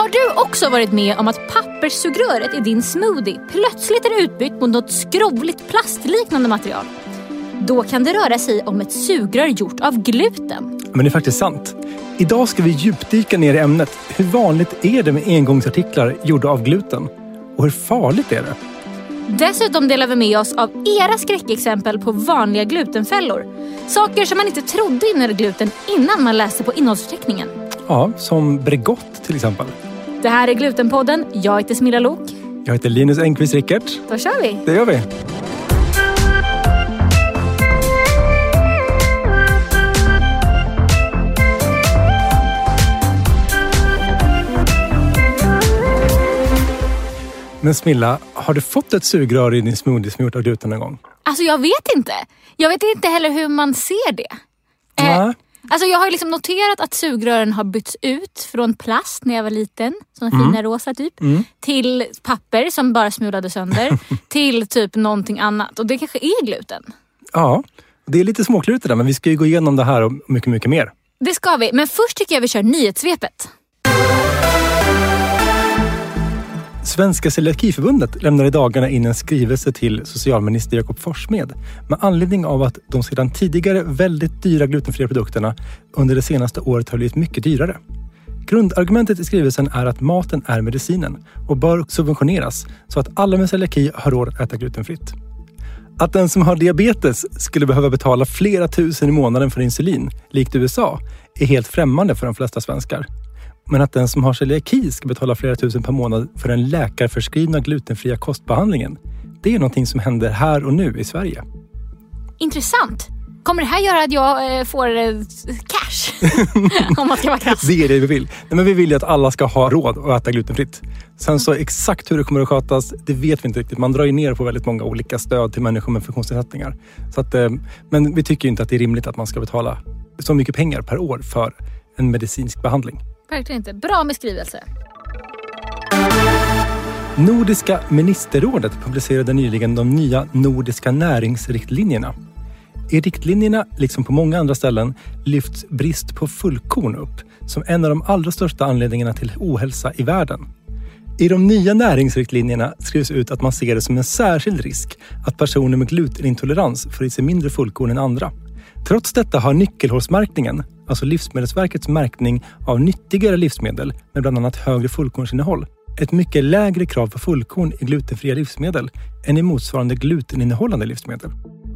Har du också varit med om att papperssugröret i din smoothie plötsligt är utbytt mot något skrovligt plastliknande material? Då kan det röra sig om ett sugrör gjort av gluten. Men det är faktiskt sant. Idag ska vi djupdyka ner i ämnet. Hur vanligt är det med engångsartiklar gjorda av gluten? Och hur farligt är det? Dessutom delar vi med oss av era skräckexempel på vanliga glutenfällor. Saker som man inte trodde innehöll gluten innan man läste på innehållsförteckningen. Ja, som Bregott till exempel. Det här är Glutenpodden. Jag heter Smilla Lok. Jag heter Linus Engqvist Rickert. Då kör vi! Det gör vi. Men Smilla, har du fått ett sugrör i din smoothie som gjort av gluten någon gång? Alltså jag vet inte. Jag vet inte heller hur man ser det. Eh, Nej. Alltså jag har liksom noterat att sugrören har bytts ut från plast när jag var liten, såna fina rosa typ, till papper som bara smulade sönder, till typ någonting annat. Och det kanske är gluten. Ja, det är lite småklurigt det där, men vi ska ju gå igenom det här och mycket, mycket mer. Det ska vi, men först tycker jag vi kör nyhetssvepet. Svenska Celiakiförbundet lämnar i dagarna in en skrivelse till socialminister Jakob Forssmed med anledning av att de sedan tidigare väldigt dyra glutenfria produkterna under det senaste året har blivit mycket dyrare. Grundargumentet i skrivelsen är att maten är medicinen och bör subventioneras så att alla med celiaki har råd att äta glutenfritt. Att den som har diabetes skulle behöva betala flera tusen i månaden för insulin, likt USA, är helt främmande för de flesta svenskar. Men att den som har celiaki ska betala flera tusen per månad för den läkarförskrivna glutenfria kostbehandlingen, det är någonting som händer här och nu i Sverige. Intressant. Kommer det här göra att jag eh, får eh, cash? Om man ska vara krass. Det är det vi vill. Nej, men vi vill ju att alla ska ha råd att äta glutenfritt. Sen så exakt hur det kommer att skötas, det vet vi inte riktigt. Man drar ju ner på väldigt många olika stöd till människor med funktionsnedsättningar. Så att, eh, men vi tycker inte att det är rimligt att man ska betala så mycket pengar per år för en medicinsk behandling. Verkligen inte. Bra med skrivelse. Nordiska ministerrådet publicerade nyligen de nya nordiska näringsriktlinjerna. I riktlinjerna, liksom på många andra ställen, lyfts brist på fullkorn upp som en av de allra största anledningarna till ohälsa i världen. I de nya näringsriktlinjerna skrivs ut att man ser det som en särskild risk att personer med glutenintolerans får i sig mindre fullkorn än andra. Trots detta har nyckelhålsmärkningen, alltså Livsmedelsverkets märkning av nyttigare livsmedel med bland annat högre fullkornsinnehåll, ett mycket lägre krav på fullkorn i glutenfria livsmedel än i motsvarande gluteninnehållande livsmedel.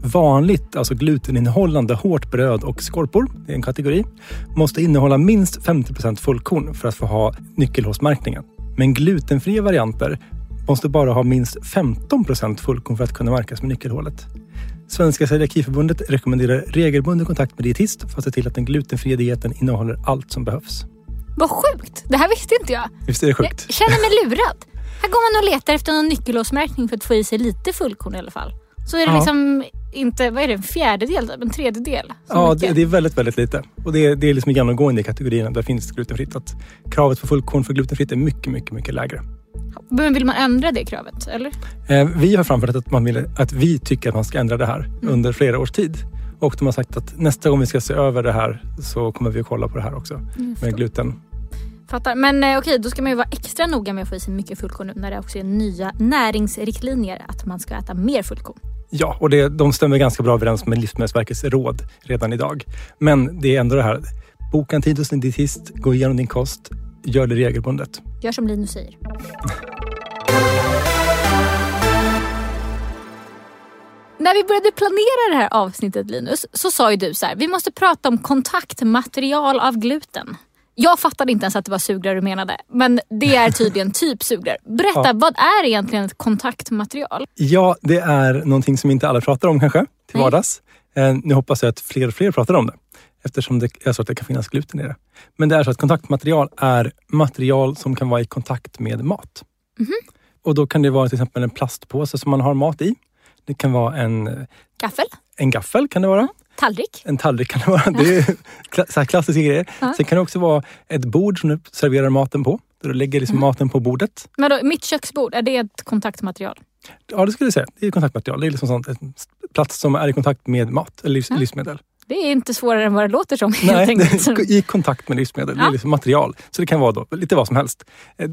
Vanligt, alltså gluteninnehållande hårt bröd och skorpor, det är en kategori, måste innehålla minst 50% fullkorn för att få ha nyckelhålsmärkningen. Men glutenfria varianter måste bara ha minst 15% fullkorn för att kunna märkas med nyckelhålet. Svenska celiakiförbundet rekommenderar regelbunden kontakt med dietist för att se till att den glutenfria dieten innehåller allt som behövs. Vad sjukt. Det här visste inte jag. Visst är det sjukt? Jag känner mig lurad. Här går man och letar efter någon nyckelhålsmärkning för att få i sig lite fullkorn i alla fall. Så är det Ja. liksom inte, vad är det, en fjärdedel, en tredjedel? Ja, det, det är väldigt, väldigt lite. Och det, är- det är liksom genomgående i kategorierna där finns glutenfritt. Att kravet på fullkorn för glutenfritt är mycket, mycket, mycket lägre. Men vill man ändra det kravet? Eller? Eh, vi har framfört att, man vill, att vi tycker att man ska ändra det här under flera års tid. Och de har sagt att nästa gång vi ska se över det här så kommer vi att kolla på det här också. Med gluten. Fattar. Men eh, okej, då ska man ju vara extra noga med att få i sig mycket fullkorn nu när det också är nya näringsriktlinjer att man ska äta mer fullkorn. Ja, och det, de stämmer ganska bra överens med Livsmedelsverkets råd redan idag. Men det är ändå det här. Boka en tid hos din dietist, gå igenom din kost, gör det regelbundet. Gör som Linus säger. När vi började planera det här avsnittet Linus, så sa ju du så här, vi måste prata om kontaktmaterial av gluten. Jag fattade inte ens att det var sugrör du menade, men det är tydligen typ sugrör. Berätta, Ja. vad är egentligen ett kontaktmaterial? Ja, det är någonting som inte alla pratar om kanske till Nej. vardags. Eh, nu hoppas jag att fler och fler pratar om det eftersom det är så att det kan finnas gluten i det. Men det är så att kontaktmaterial är material som kan vara i kontakt med mat. Mhm. Och då kan det vara till exempel en plastpåse som man har mat i. Det kan vara en, Gaffel? en gaffel kan det vara. Tallrik? En tallrik kan det vara. Det är så klassiska grejer. Ja. Sen kan det också vara ett bord som du serverar maten på. Där du lägger liksom maten på bordet. Men då, mitt köksbord, är det ett kontaktmaterial? Ja, det skulle jag säga. Det är kontaktmaterial. Det är liksom sånt, en plats som är i kontakt med mat eller livs, Ja. livsmedel. Det är inte svårare än vad det låter som Nej, i kontakt med livsmedel. Det Ja. är liksom material. Så det kan vara då, lite vad som helst. Eh,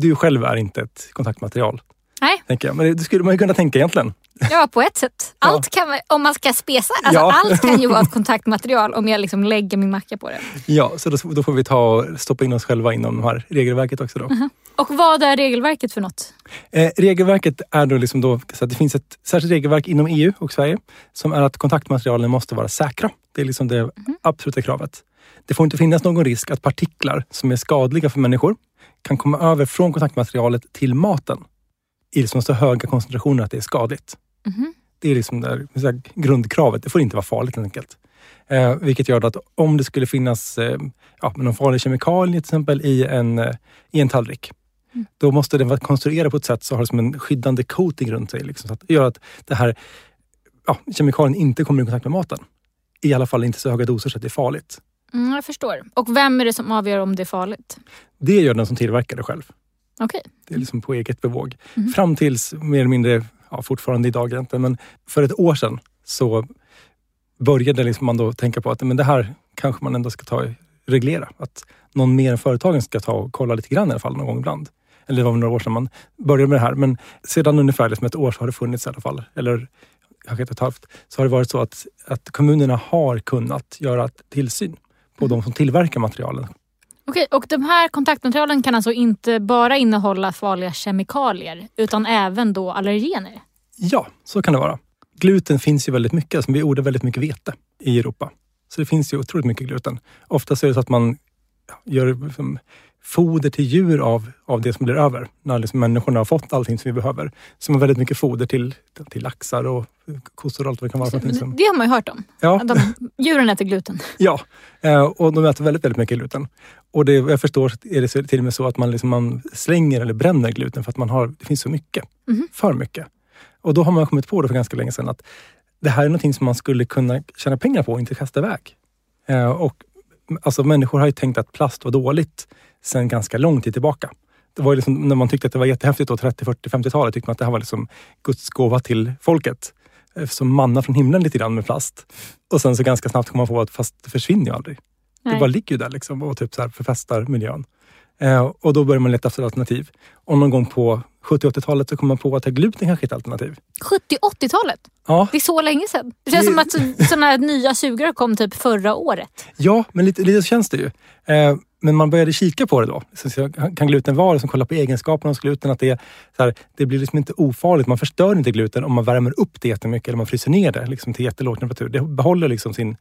Du själv är inte ett kontaktmaterial, Nej, tänker jag. Men det- skulle man ju kunna tänka egentligen. ja på ett sätt. Allt kan, vara- om man ska spesa, alltså Ja. allt kan ju vara ett kontaktmaterial om jag liksom lägger min macka på det. Ja, så då, då får vi ta och stoppa in oss själva inom det här regelverket också. Då. Och vad är regelverket för något? Eh, regelverket är då liksom då, så att det finns ett särskilt regelverk inom EU och Sverige som är att kontaktmaterialen måste vara säkra. Det är liksom det absoluta kravet. Det får inte finnas någon risk att partiklar som är skadliga för människor kan komma över från kontaktmaterialet till maten i liksom så höga koncentrationer att det är skadligt. Mhm. Det är liksom det här, grundkravet. Det får inte vara farligt helt enkelt. Eh, vilket gör att om det skulle finnas eh, ja, någon farlig kemikalie till exempel i en, eh, i en tallrik. Då måste den vara konstruerad på ett sätt så har som en skyddande coating runt sig. Liksom, så att det gör att det här, ja, kemikalien inte kommer i kontakt med maten. I alla fall inte så höga doser så att det är farligt. Mm, jag förstår. Och vem är det som avgör om det är farligt? Det gör den som tillverkar det själv. Okej. Det är liksom på eget bevåg. Fram tills mer eller mindre, ja, fortfarande idag egentligen, men för ett år sedan så började liksom man då tänka på att men det här kanske man ändå ska ta reglera. Att någon mer än företagen ska ta och kolla lite grann i alla fall någon gång ibland. Eller det var några år sedan man började med det här. Men sedan ungefär liksom ett år så har det funnits i alla fall. Eller kanske ett och ett halvt. Så har det varit så att, att kommunerna har kunnat göra tillsyn på de som tillverkar materialen. Okej, och de här kontaktmaterialen kan alltså inte bara innehålla farliga kemikalier utan även då allergener? Ja, så kan det vara. Gluten finns ju väldigt mycket. Alltså vi odlar väldigt mycket vete i Europa. Så det finns ju otroligt mycket gluten. Oftast är det så att man gör liksom, foder till djur av, av det som blir över. När liksom människorna har fått allting som vi behöver. Så man har väldigt mycket foder till, till laxar och kossor och allt vad det kan vara. för någonting som- Det har man ju hört om. Ja, Att De, djuren äter gluten. ja. Eh, och de äter väldigt, väldigt mycket gluten. Och det, jag förstår så är det så- till och med så att man, liksom, man slänger eller bränner gluten för att man har, det finns så mycket. För mycket. Och då har man kommit på det för ganska länge sedan att det här är någonting som man skulle kunna tjäna pengar på och inte kasta iväg. Eh, och, alltså, människor har ju tänkt att plast var dåligt sedan ganska lång tid tillbaka. Det var liksom, när man tyckte att det var jättehäftigt då, 30, 40, 50-talet tyckte man att det här var liksom Guds gåva till folket. Eh, Som manna från himlen lite grann med plast. Och sen så ganska snabbt kom man på att fast det försvinner ju aldrig. Det Nej. bara ligger ju där liksom och typ så här förfestar miljön. Eh, och då börjar man leta efter alternativ. Och någon gång på 70-80-talet så kom man på att gluten kanske är ett alternativ. 70-80-talet? Ja, Det är så länge sedan. Det känns Det- som att sådana nya sugrör kom typ förra året. ja men lite, lite så känns det ju. Eh, men man började kika på det då. Så, kan gluten vara, som kolla på egenskaperna hos gluten, att det, är, så här, det blir liksom inte ofarligt. Man förstör inte gluten om man värmer upp det jättemycket eller man fryser ner det liksom, till jättelåg temperatur. Det behåller liksom sin,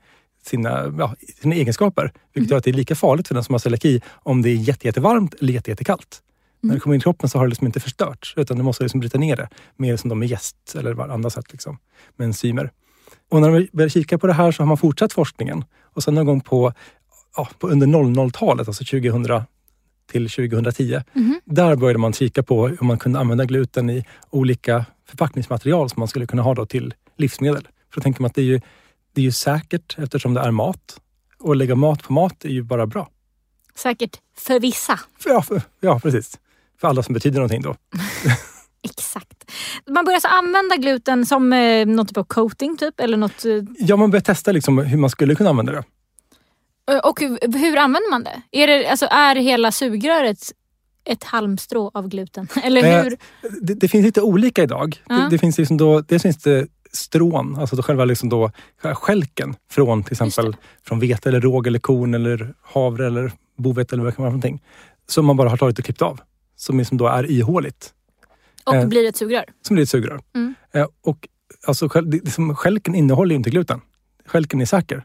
sina, ja, sina egenskaper. Vilket gör att det är lika farligt för den som har celiaki om det är jätte, jättevarmt eller jätte, jättekallt. När det kommer in i kroppen så har det liksom inte förstörts utan det måste liksom bryta ner det. Mer som de med jäst eller på andra sätt liksom, med enzymer. Och när de började kika på det här så har man fortsatt forskningen. Och sen någon gång på, ja, på under 00-talet, alltså 2000 till 2010. Där började man kika på om man kunde använda gluten i olika förpackningsmaterial som man skulle kunna ha då till livsmedel. För då tänker man att det är ju, det är ju säkert eftersom det är mat. Och lägga mat på mat är ju bara bra. Säkert för vissa. Ja, för, ja, precis. För alla som betyder någonting då. Exakt. Man börjar alltså använda gluten som eh, någon typ av coating typ eller något. Eh, Ja, man börjar testa liksom hur man skulle kunna använda det. och hur, hur använder man det? Är, det alltså, är hela sugröret ett halmstrå av gluten? Eller Eh, hur? Det, det finns lite olika idag. Ja. Det, det finns liksom då, dels finns det strån, alltså då själva liksom då, skälken från till exempel från vete eller råg eller korn eller havre eller bovet eller vad det kan vara för någonting. Som man bara har tagit och klippt av. Som liksom då är ihåligt. Och eh, blir ett sugrör? Som blir ett sugrör. Mm. Eh, och alltså, skäl- det, det som, skälken innehåller ju inte gluten. Skälken är säker.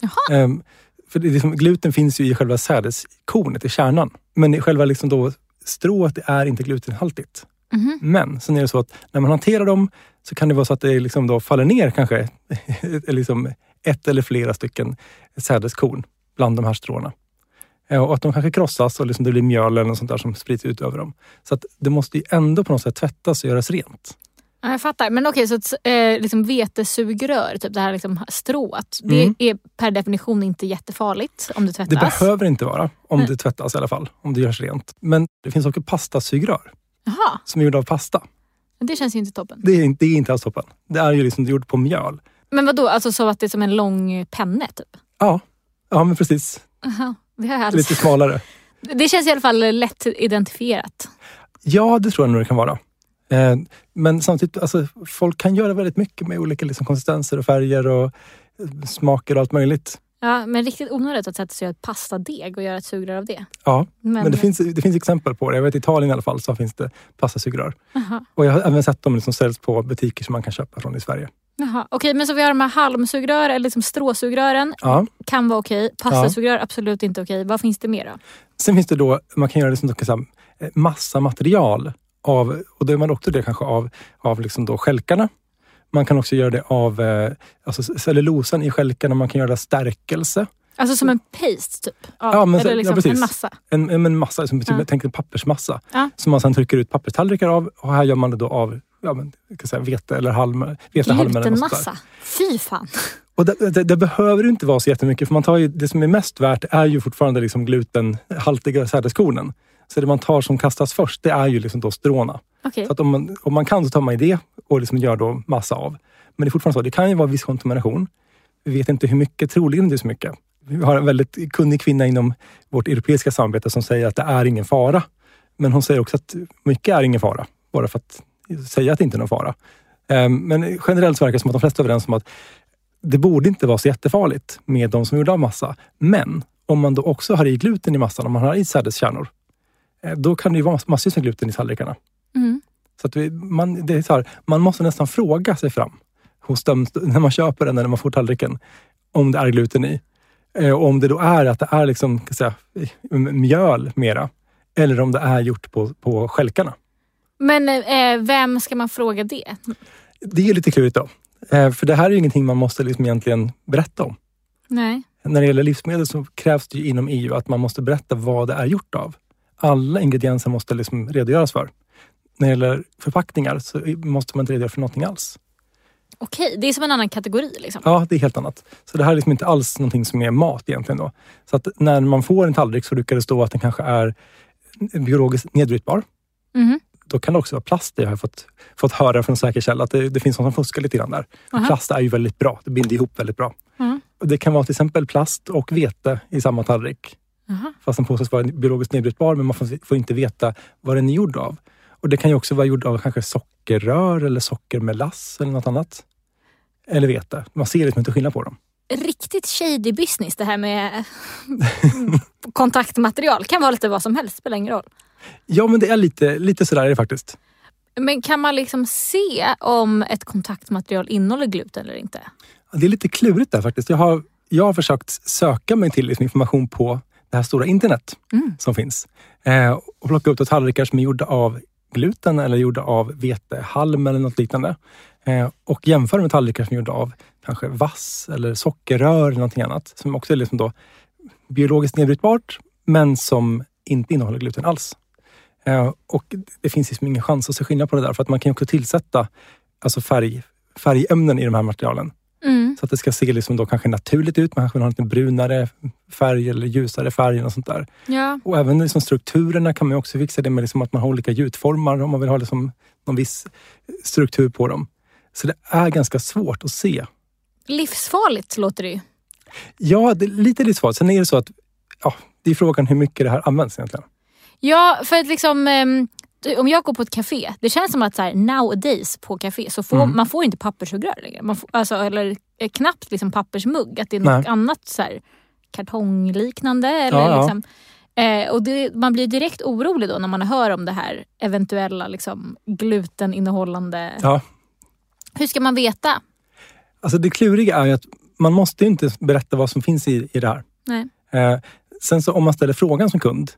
Jaha. Ehm, för det, det som, gluten finns ju i själva sädeskornet, i kärnan. Men i själva liksom då, strået är inte glutenhaltigt. Mhm. Men sen är det så att när man hanterar dem så kan det vara så att det liksom då faller ner kanske liksom ett eller flera stycken sädeskorn bland de här stråna. Eh, Och att de kanske krossas och liksom det blir mjöl eller något sånt där som sprids ut över dem. Så att det måste ju ändå på något sätt tvättas och göras rent. Ja, Jag fattar. Men okej, så ett eh, liksom vetesugrör, typ det här liksom strået. Det Mm. är per definition inte jättefarligt om det Det tvättas. behöver inte vara, om Nej. det tvättas i alla fall. Om det görs rent. Men det finns också pastasugrör Jaha, som är gjorda av pasta. men det känns ju inte toppen. Det är, inte- det är inte alls toppen. Det är ju liksom gjort på mjöl. Men vad då? alltså så att det är som en lång penne typ? Ja, ja men precis. Aha, aldrig Lite smalare. Det känns i alla fall lätt identifierat. Ja, det tror jag nog det kan vara. Eh, men samtidigt, alltså, folk kan göra väldigt mycket med olika liksom, konsistenser och färger och eh, smaker och allt möjligt. Ja, men riktigt onödigt att sätta sig och göra ett pastadeg och göra ett sugrör av det. Ja, Men, men, det, finns, det finns exempel på det. Jag vet i Italien i alla fall så finns det pastasugrör. Och jag har även sett dem som säljs på butiker som man kan köpa från i Sverige. Jaha. Okej, men så vi har de här halmsugrör eller liksom stråsugrören. Ja. Kan vara okej. Pastasugrör absolut inte okej. Vad finns det mer då? Sen finns det då, man kan göra det som då, så här, eh, massa material av, och då är man också det kanske av, av liksom då skälkarna. Man kan också göra det av eh, alltså cellulosan i skälkarna, man kan göra stärkelse. Alltså som en paste typ? Av, Ja, men eller ja, liksom precis. en massa? En, en massa, som Ja. ja. tänk en pappersmassa. Ja. Som man sen trycker ut papperstallrikar av och här gör man det då av ja, men, jag kan säga, vete eller halm. Glutenmassa? Fy fan! Och det, det, det behöver inte vara så jättemycket för man tar ju, det som är mest värt är ju fortfarande liksom glutenhaltiga sädeskornen. Så det man tar som kastas först det är ju liksom då stråna. Okej. Så att om man, om man kan så tar man det och liksom gör då massa av. Men det är fortfarande så, det kan ju vara viss kontamination. Vi vet inte hur mycket, troligen inte så mycket. Vi har en väldigt kunnig kvinna inom vårt europeiska samarbete som säger att det är ingen fara. Men hon säger också att mycket är ingen fara, bara för att säga att det inte är någon fara. Ehm, Men generellt verkar det som att de flesta är överens om att det borde inte vara så jättefarligt med de som är gjorda av massa. Men om man då också har i gluten i massan, om man har i sädeskärnor, eh, då kan det ju vara mass- massvis med gluten i tallrikarna. Mm. Så att vi, man, det är så här, man måste nästan fråga sig fram hos dem, när man köper den eller när man får tallriken, om det är gluten i. Eh, Och om det då är att det är liksom, säga, mjöl mera, eller om det är gjort på, på skälkarna. Men eh, vem ska man fråga det? Det är lite klurigt då. Eh, För det här är ju ingenting man måste liksom egentligen berätta om. Nej. När det gäller livsmedel så krävs det ju inom EU att man måste berätta vad det är gjort av. Alla ingredienser måste liksom redogöras för. När det gäller förpackningar så måste man inte redogöra för någonting alls. Okej, det är som en annan kategori liksom. Ja, det är helt annat. Så det här är liksom inte alls någonting som är mat egentligen. Då. Så att när man får en tallrik så brukar det stå att den kanske är biologiskt nedbrytbar. Mhm. Då kan det också vara plast i, har jag fått, fått höra från säker källa. Att det, det finns någon som fuskar lite grann där. Aha. Plast är ju väldigt bra. Det binder ihop väldigt bra. Mm. Det kan vara till exempel plast och vete i samma tallrik. Jaha. Fast den påstås vara biologiskt nedbrytbar, men man får, får inte veta vad den är gjord av. Och Det kan ju också vara gjord av kanske sockerrör eller sockermelass eller något annat. Eller vete. Man ser liksom inte skillnad på dem. Riktigt shady business det här med kontaktmaterial. Kan vara lite vad som helst, spelar ingen roll. Ja, men det är lite, lite sådär är det faktiskt. Men kan man liksom se om ett kontaktmaterial innehåller gluten eller inte? Det är lite klurigt där faktiskt. Jag har, jag har försökt söka mig till information på det här stora internet Mm. som finns. Eh, och plocka upp tallrikar som är gjorda av gluten eller gjorda av vetehalm eller något liknande. Eh, och jämföra med tallrikar som är gjorda av kanske vass eller sockerrör eller någonting annat. Som också är liksom då biologiskt nedbrytbart men som inte innehåller gluten alls. Eh, och det finns liksom ingen chans att se skillnad på det där för att man kan också tillsätta alltså färg, färgämnen i de här materialen. Mm. Så att det ska se liksom då kanske naturligt ut. Man kanske vill ha en lite brunare färg eller ljusare färg och sånt där. Ja. Och även liksom strukturerna kan man också fixa det med liksom att man har olika gjutformar om man vill ha liksom någon viss struktur på dem. Så det är ganska svårt att se. Livsfarligt låter det ju. Ja, det är lite livsfarligt. Sen är det så att ja, det är frågan hur mycket det här används egentligen. Ja, för att liksom... ehm, om jag går på ett café, det känns som att så här, nowadays på café så får Mm. man får inte papperssugrör längre. Man får, alltså, eller eh, knappt liksom pappersmugg. Att det är något Nej. annat så här, kartongliknande. Eller Ja, ja. liksom, eh, och det, man blir direkt orolig då när man hör om det här eventuella liksom, gluteninnehållande. Ja. Hur ska man veta? Alltså det kluriga är ju att man måste inte berätta vad som finns i, i det här. Nej. Eh, sen så om man ställer frågan som kund.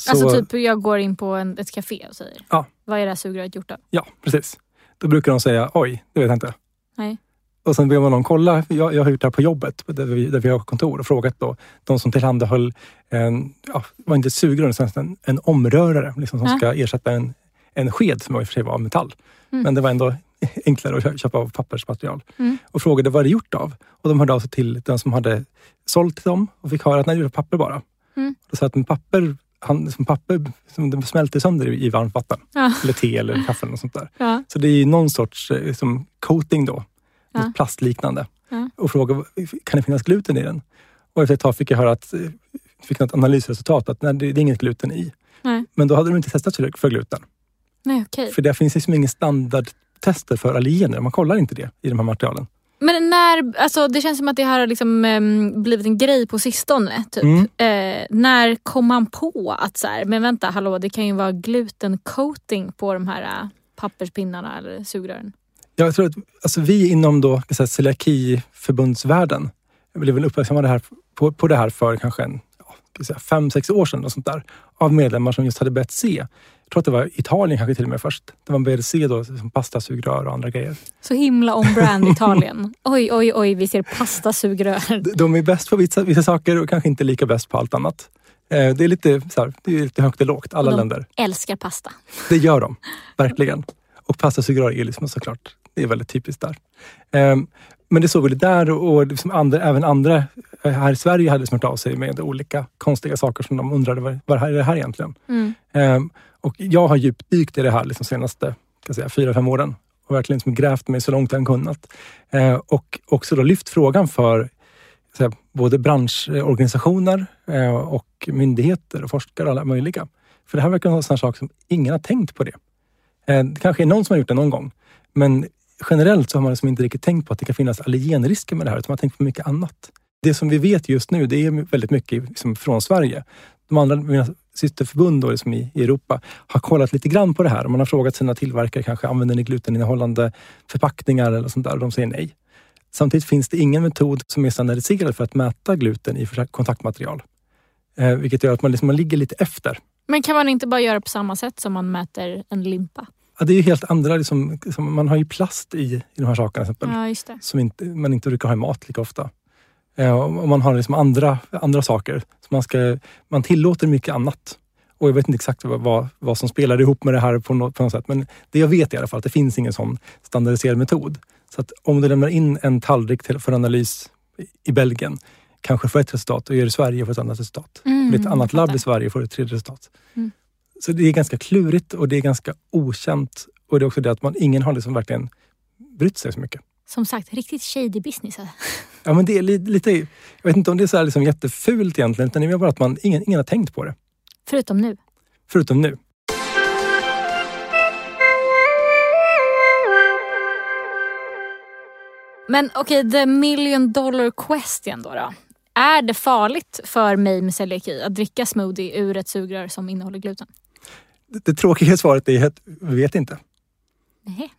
Så, Alltså typ jag går in på en, ett café och säger Ja. vad är det här sugröret gjort av? Ja, precis. Då brukar de säga oj, det vet jag inte. Nej. Och sen ber man någon kolla. Jag, jag har gjort det här på jobbet där vi, där vi har kontor och frågat då de som tillhandahöll en, ja, var inte sugrör, utan en, en omrörare liksom, som Ja. ska ersätta en, en sked som i och för sig var av metall. Mm. Men det var ändå enklare att kö- köpa av pappersmaterial. Mm. Och frågade vad det är gjort av. Och de hörde av sig till den som hade sålt till dem och fick höra att nej, det är papper bara. Mm. Då sa att papper, han, som papper som det smälter sönder i, i varmt vatten. Ja. Eller te eller kaffe eller något sånt där. Ja. Så det är någon sorts eh, som coating då. Ja. plastliknande. Ja. Och frågade, kan det finnas gluten i den? Och efter ett tag fick jag höra att, eh, fick något analysresultat att nej, det, är inget gluten i. Nej, Men då hade de inte testat för, för gluten. Nej okej. För det finns liksom ingen standardtester för allergener. Man kollar inte det i de här materialen. Men när, alltså det känns som att det här har liksom, em, blivit en grej på sistone. Typ. Mm. Eh, när kom man på att så här, men vänta, hallå, det kan ju vara glutencoating på de här äh, papperspinnarna eller sugrören. Jag tror att alltså vi inom då, säga, celiakiförbundsvärlden blev väl uppmärksammade här, på, på det här för kanske en, ja, säga, fem, sex år sedan. Och sånt där, av medlemmar som just hade börjat se. Jag tror att det var Italien kanske till och med först. Där man började se då, som pastasugrör och andra grejer. Så himla on-brand Italien. Oj, oj, oj, vi ser pastasugrör. De- De är bäst på vissa, vissa saker och kanske inte lika bäst på allt annat. Eh, Det är lite, så här, det är lite högt och lågt, alla Och de- länder. Älskar pasta. Det gör de, verkligen. Och pastasugrör är liksom såklart, det är väldigt typiskt där. Ehm, Men det såg vi där och liksom andra, även andra eh, här i Sverige hade smört av sig med olika konstiga saker som de undrade, vad, vad är det här egentligen? Mm. Och jag har djupdykt i det här liksom senaste kan säga, fyra, fem åren och verkligen liksom grävt mig så långt jag kunnat. Eh, Och också då lyft frågan för så här, både branschorganisationer eh, och myndigheter och forskare och alla möjliga. För det här verkar vara en sån här sak som ingen har tänkt på det. Eh, Det kanske är någon som har gjort det någon gång. Men generellt så har man liksom inte riktigt tänkt på att det kan finnas allergenrisker med det här, utan man har tänkt på mycket annat. Det som vi vet just nu, det är väldigt mycket liksom från Sverige. De andra, systerförbund då, liksom i i Europa har kollat lite grann på det här. Man har frågat sina tillverkare, kanske använder ni gluteninnehållande förpackningar eller sånt där? Och de säger nej. Samtidigt finns det ingen metod som är standardiserad för att mäta gluten i kontaktmaterial. Eh, vilket gör att man, liksom, man ligger lite efter. Men kan man inte bara göra på samma sätt som man mäter en limpa? Ja, det är ju helt andra, liksom, man har ju plast i, i de här sakerna till exempel, Ja, som inte, man inte brukar ha i mat lika ofta. Eh, och man har liksom andra, andra saker. Så man, ska, man tillåter mycket annat. Och jag vet inte exakt vad, vad, vad som spelar ihop med det här på något, på något sätt. Men det jag vet i alla fall att det finns ingen sån standardiserad metod. Så att om du lämnar in en tallrik till, för analys i- Belgien, kanske får ett resultat och gör i Sverige får ett annat resultat. Mm, ett annat labb i Sverige får ett tredje resultat. Mm. Så det är ganska klurigt och det är ganska okänt. Och det är också det att man, ingen har liksom verkligen brytt sig så mycket. Som sagt, riktigt shady business. Ja, men det är li- lite, jag vet inte om det är så här liksom jättefult egentligen, utan det är bara att man, ingen, ingen har tänkt på det. Förutom nu. Förutom nu. Men okej, the million dollar question då, då. Är det farligt för mig med celiaki att dricka smoothie ur ett sugrör som innehåller gluten? Det, det tråkiga svaret är att vi vet inte. Nej.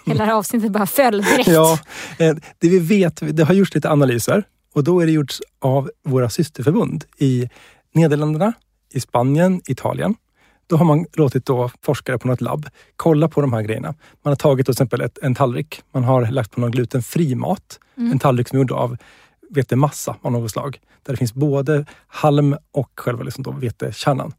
Hela det här avsnittet bara föll direkt. Ja, eh, det vi vet, det har gjorts lite analyser och då är det gjorts av våra systerförbund i Nederländerna, i Spanien, Italien. Då har man låtit då forskare på något labb kolla på de här grejerna. Man har tagit till exempel ett, en tallrik, man har lagt på någon glutenfri mat. En tallrik som är gjord av vetemassa av något slag. Där det finns både halm och själva liksom då vetekärnan.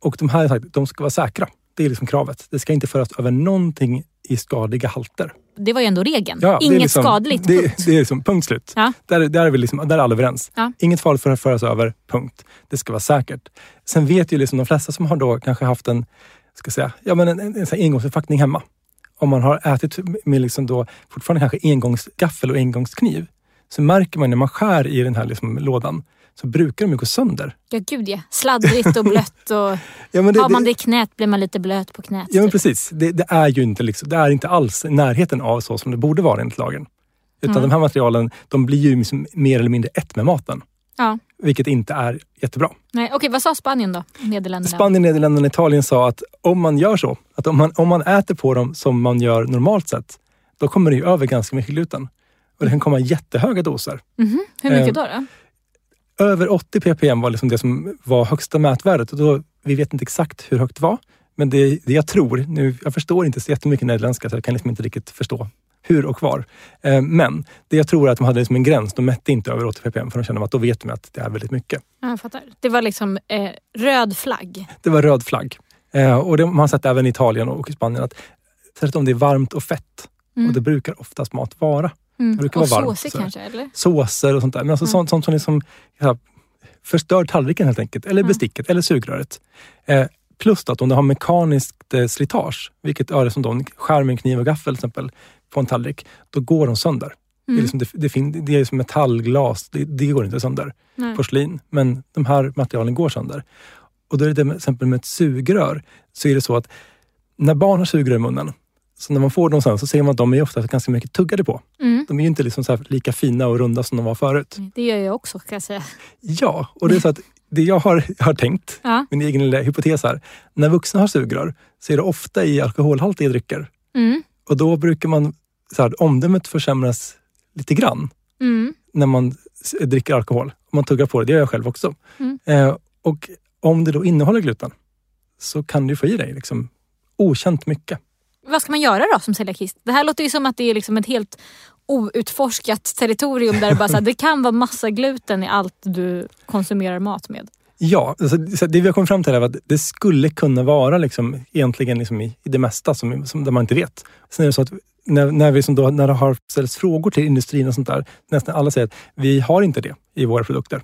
Och de här de ska vara säkra. Det är liksom kravet. Det ska inte föras över någonting i skadliga halter. Det var ju ändå regeln. Ja, Inget liksom- skadligt, Det, punkt. det är liksom punkt slut. Ja. Där, där, är vi liksom, där är alla överens. Ja. Inget farligt för att föras över, punkt. Det ska vara säkert. Sen vet ju liksom de flesta som har då kanske haft en, ska säga, ja, men en, en, en här engångsförpackning hemma. Om man har ätit med liksom då fortfarande kanske engångsgaffel och engångskniv så märker man när man skär i den här liksom lådan så brukar de ju gå sönder. Ja, gud ja. Sladdrigt och blött. Och Ja, men har man det i knät blir man lite blöt på knät. Ja, men typ. precis. Det, det, är ju inte, liksom, det är inte alls i närheten av så som det borde vara enligt lagen. Utan Mm. de här materialen de blir ju liksom mer eller mindre ett med maten. Ja. Vilket inte är jättebra. Nej, okej, vad sa Spanien då? Nederländerna? Spanien, Nederländerna och Italien sa att om man gör så, att om man, om man äter på dem som man gör normalt sett, då kommer det ju över ganska mycket gluten. Och det kan komma jättehöga doser. Mhm. Hur mycket Eh, då? då? Över 80 ppm var liksom det som var högsta mätvärdet. Och då, vi vet inte exakt hur högt det var. Men det, det jag tror, nu, jag förstår inte så jättemycket nederländska så jag kan liksom inte riktigt förstå hur och var. Eh, men det jag tror är att de hade liksom en gräns. De mätte inte över 80 ppm för de kände att då vet de att det är väldigt mycket. Ja, jag fattar. Det var liksom eh, röd flagg. Det var röd flagg. Eh, och det, man har sett även i Italien och i Spanien att särskilt om det är varmt och fett, och det brukar oftast mat vara. Mm. Det brukar Och vara varmt, såsig så. kanske, eller? Såser och sånt där. Men alltså Mm. sånt, sånt som liksom, ja, förstör tallriken helt enkelt. Eller Mm. besticket eller sugröret. Eh, plus att om det har mekaniskt eh, slitage, vilket är det som då skär med en kniv och gaffel till exempel, på en tallrik, då går de sönder. Det, är Mm. liksom, det, det, fin- det är som metallglas, det, det går inte sönder. Nej. Porslin. Men de här materialen går sönder. Och då är det till exempel med ett sugrör, så är det så att när barn har sugrör i munnen, så när man får dem sen så ser man att de är ofta ganska mycket tuggade på. Mm. De är ju inte liksom lika fina och runda som de var förut. Det gör jag också kan jag säga. Ja, och det är så att det jag har, har tänkt, Ja. min egen lilla hypotes här. När vuxna har sugrör så är det ofta i alkoholhaltiga drycker. Mm. Och då brukar man, så här, omdömet försämras lite grann Mm. när man dricker alkohol. Man tuggar på det, det gör jag själv också. Mm. Eh, och om det då innehåller gluten så kan du få i dig liksom okänt mycket. Vad ska man göra då som celiakist? Det här låter ju som att det är liksom ett helt outforskat territorium där det bara så här, det kan vara massa gluten i allt du konsumerar mat med. Ja, så det vi har kommit fram till är att det skulle kunna vara liksom, egentligen liksom i, i det mesta som, som där man inte vet. Sen är det så att när, när, vi som då, när det har ställts frågor till industrin och sånt där, nästan alla säger att vi har inte det i våra produkter.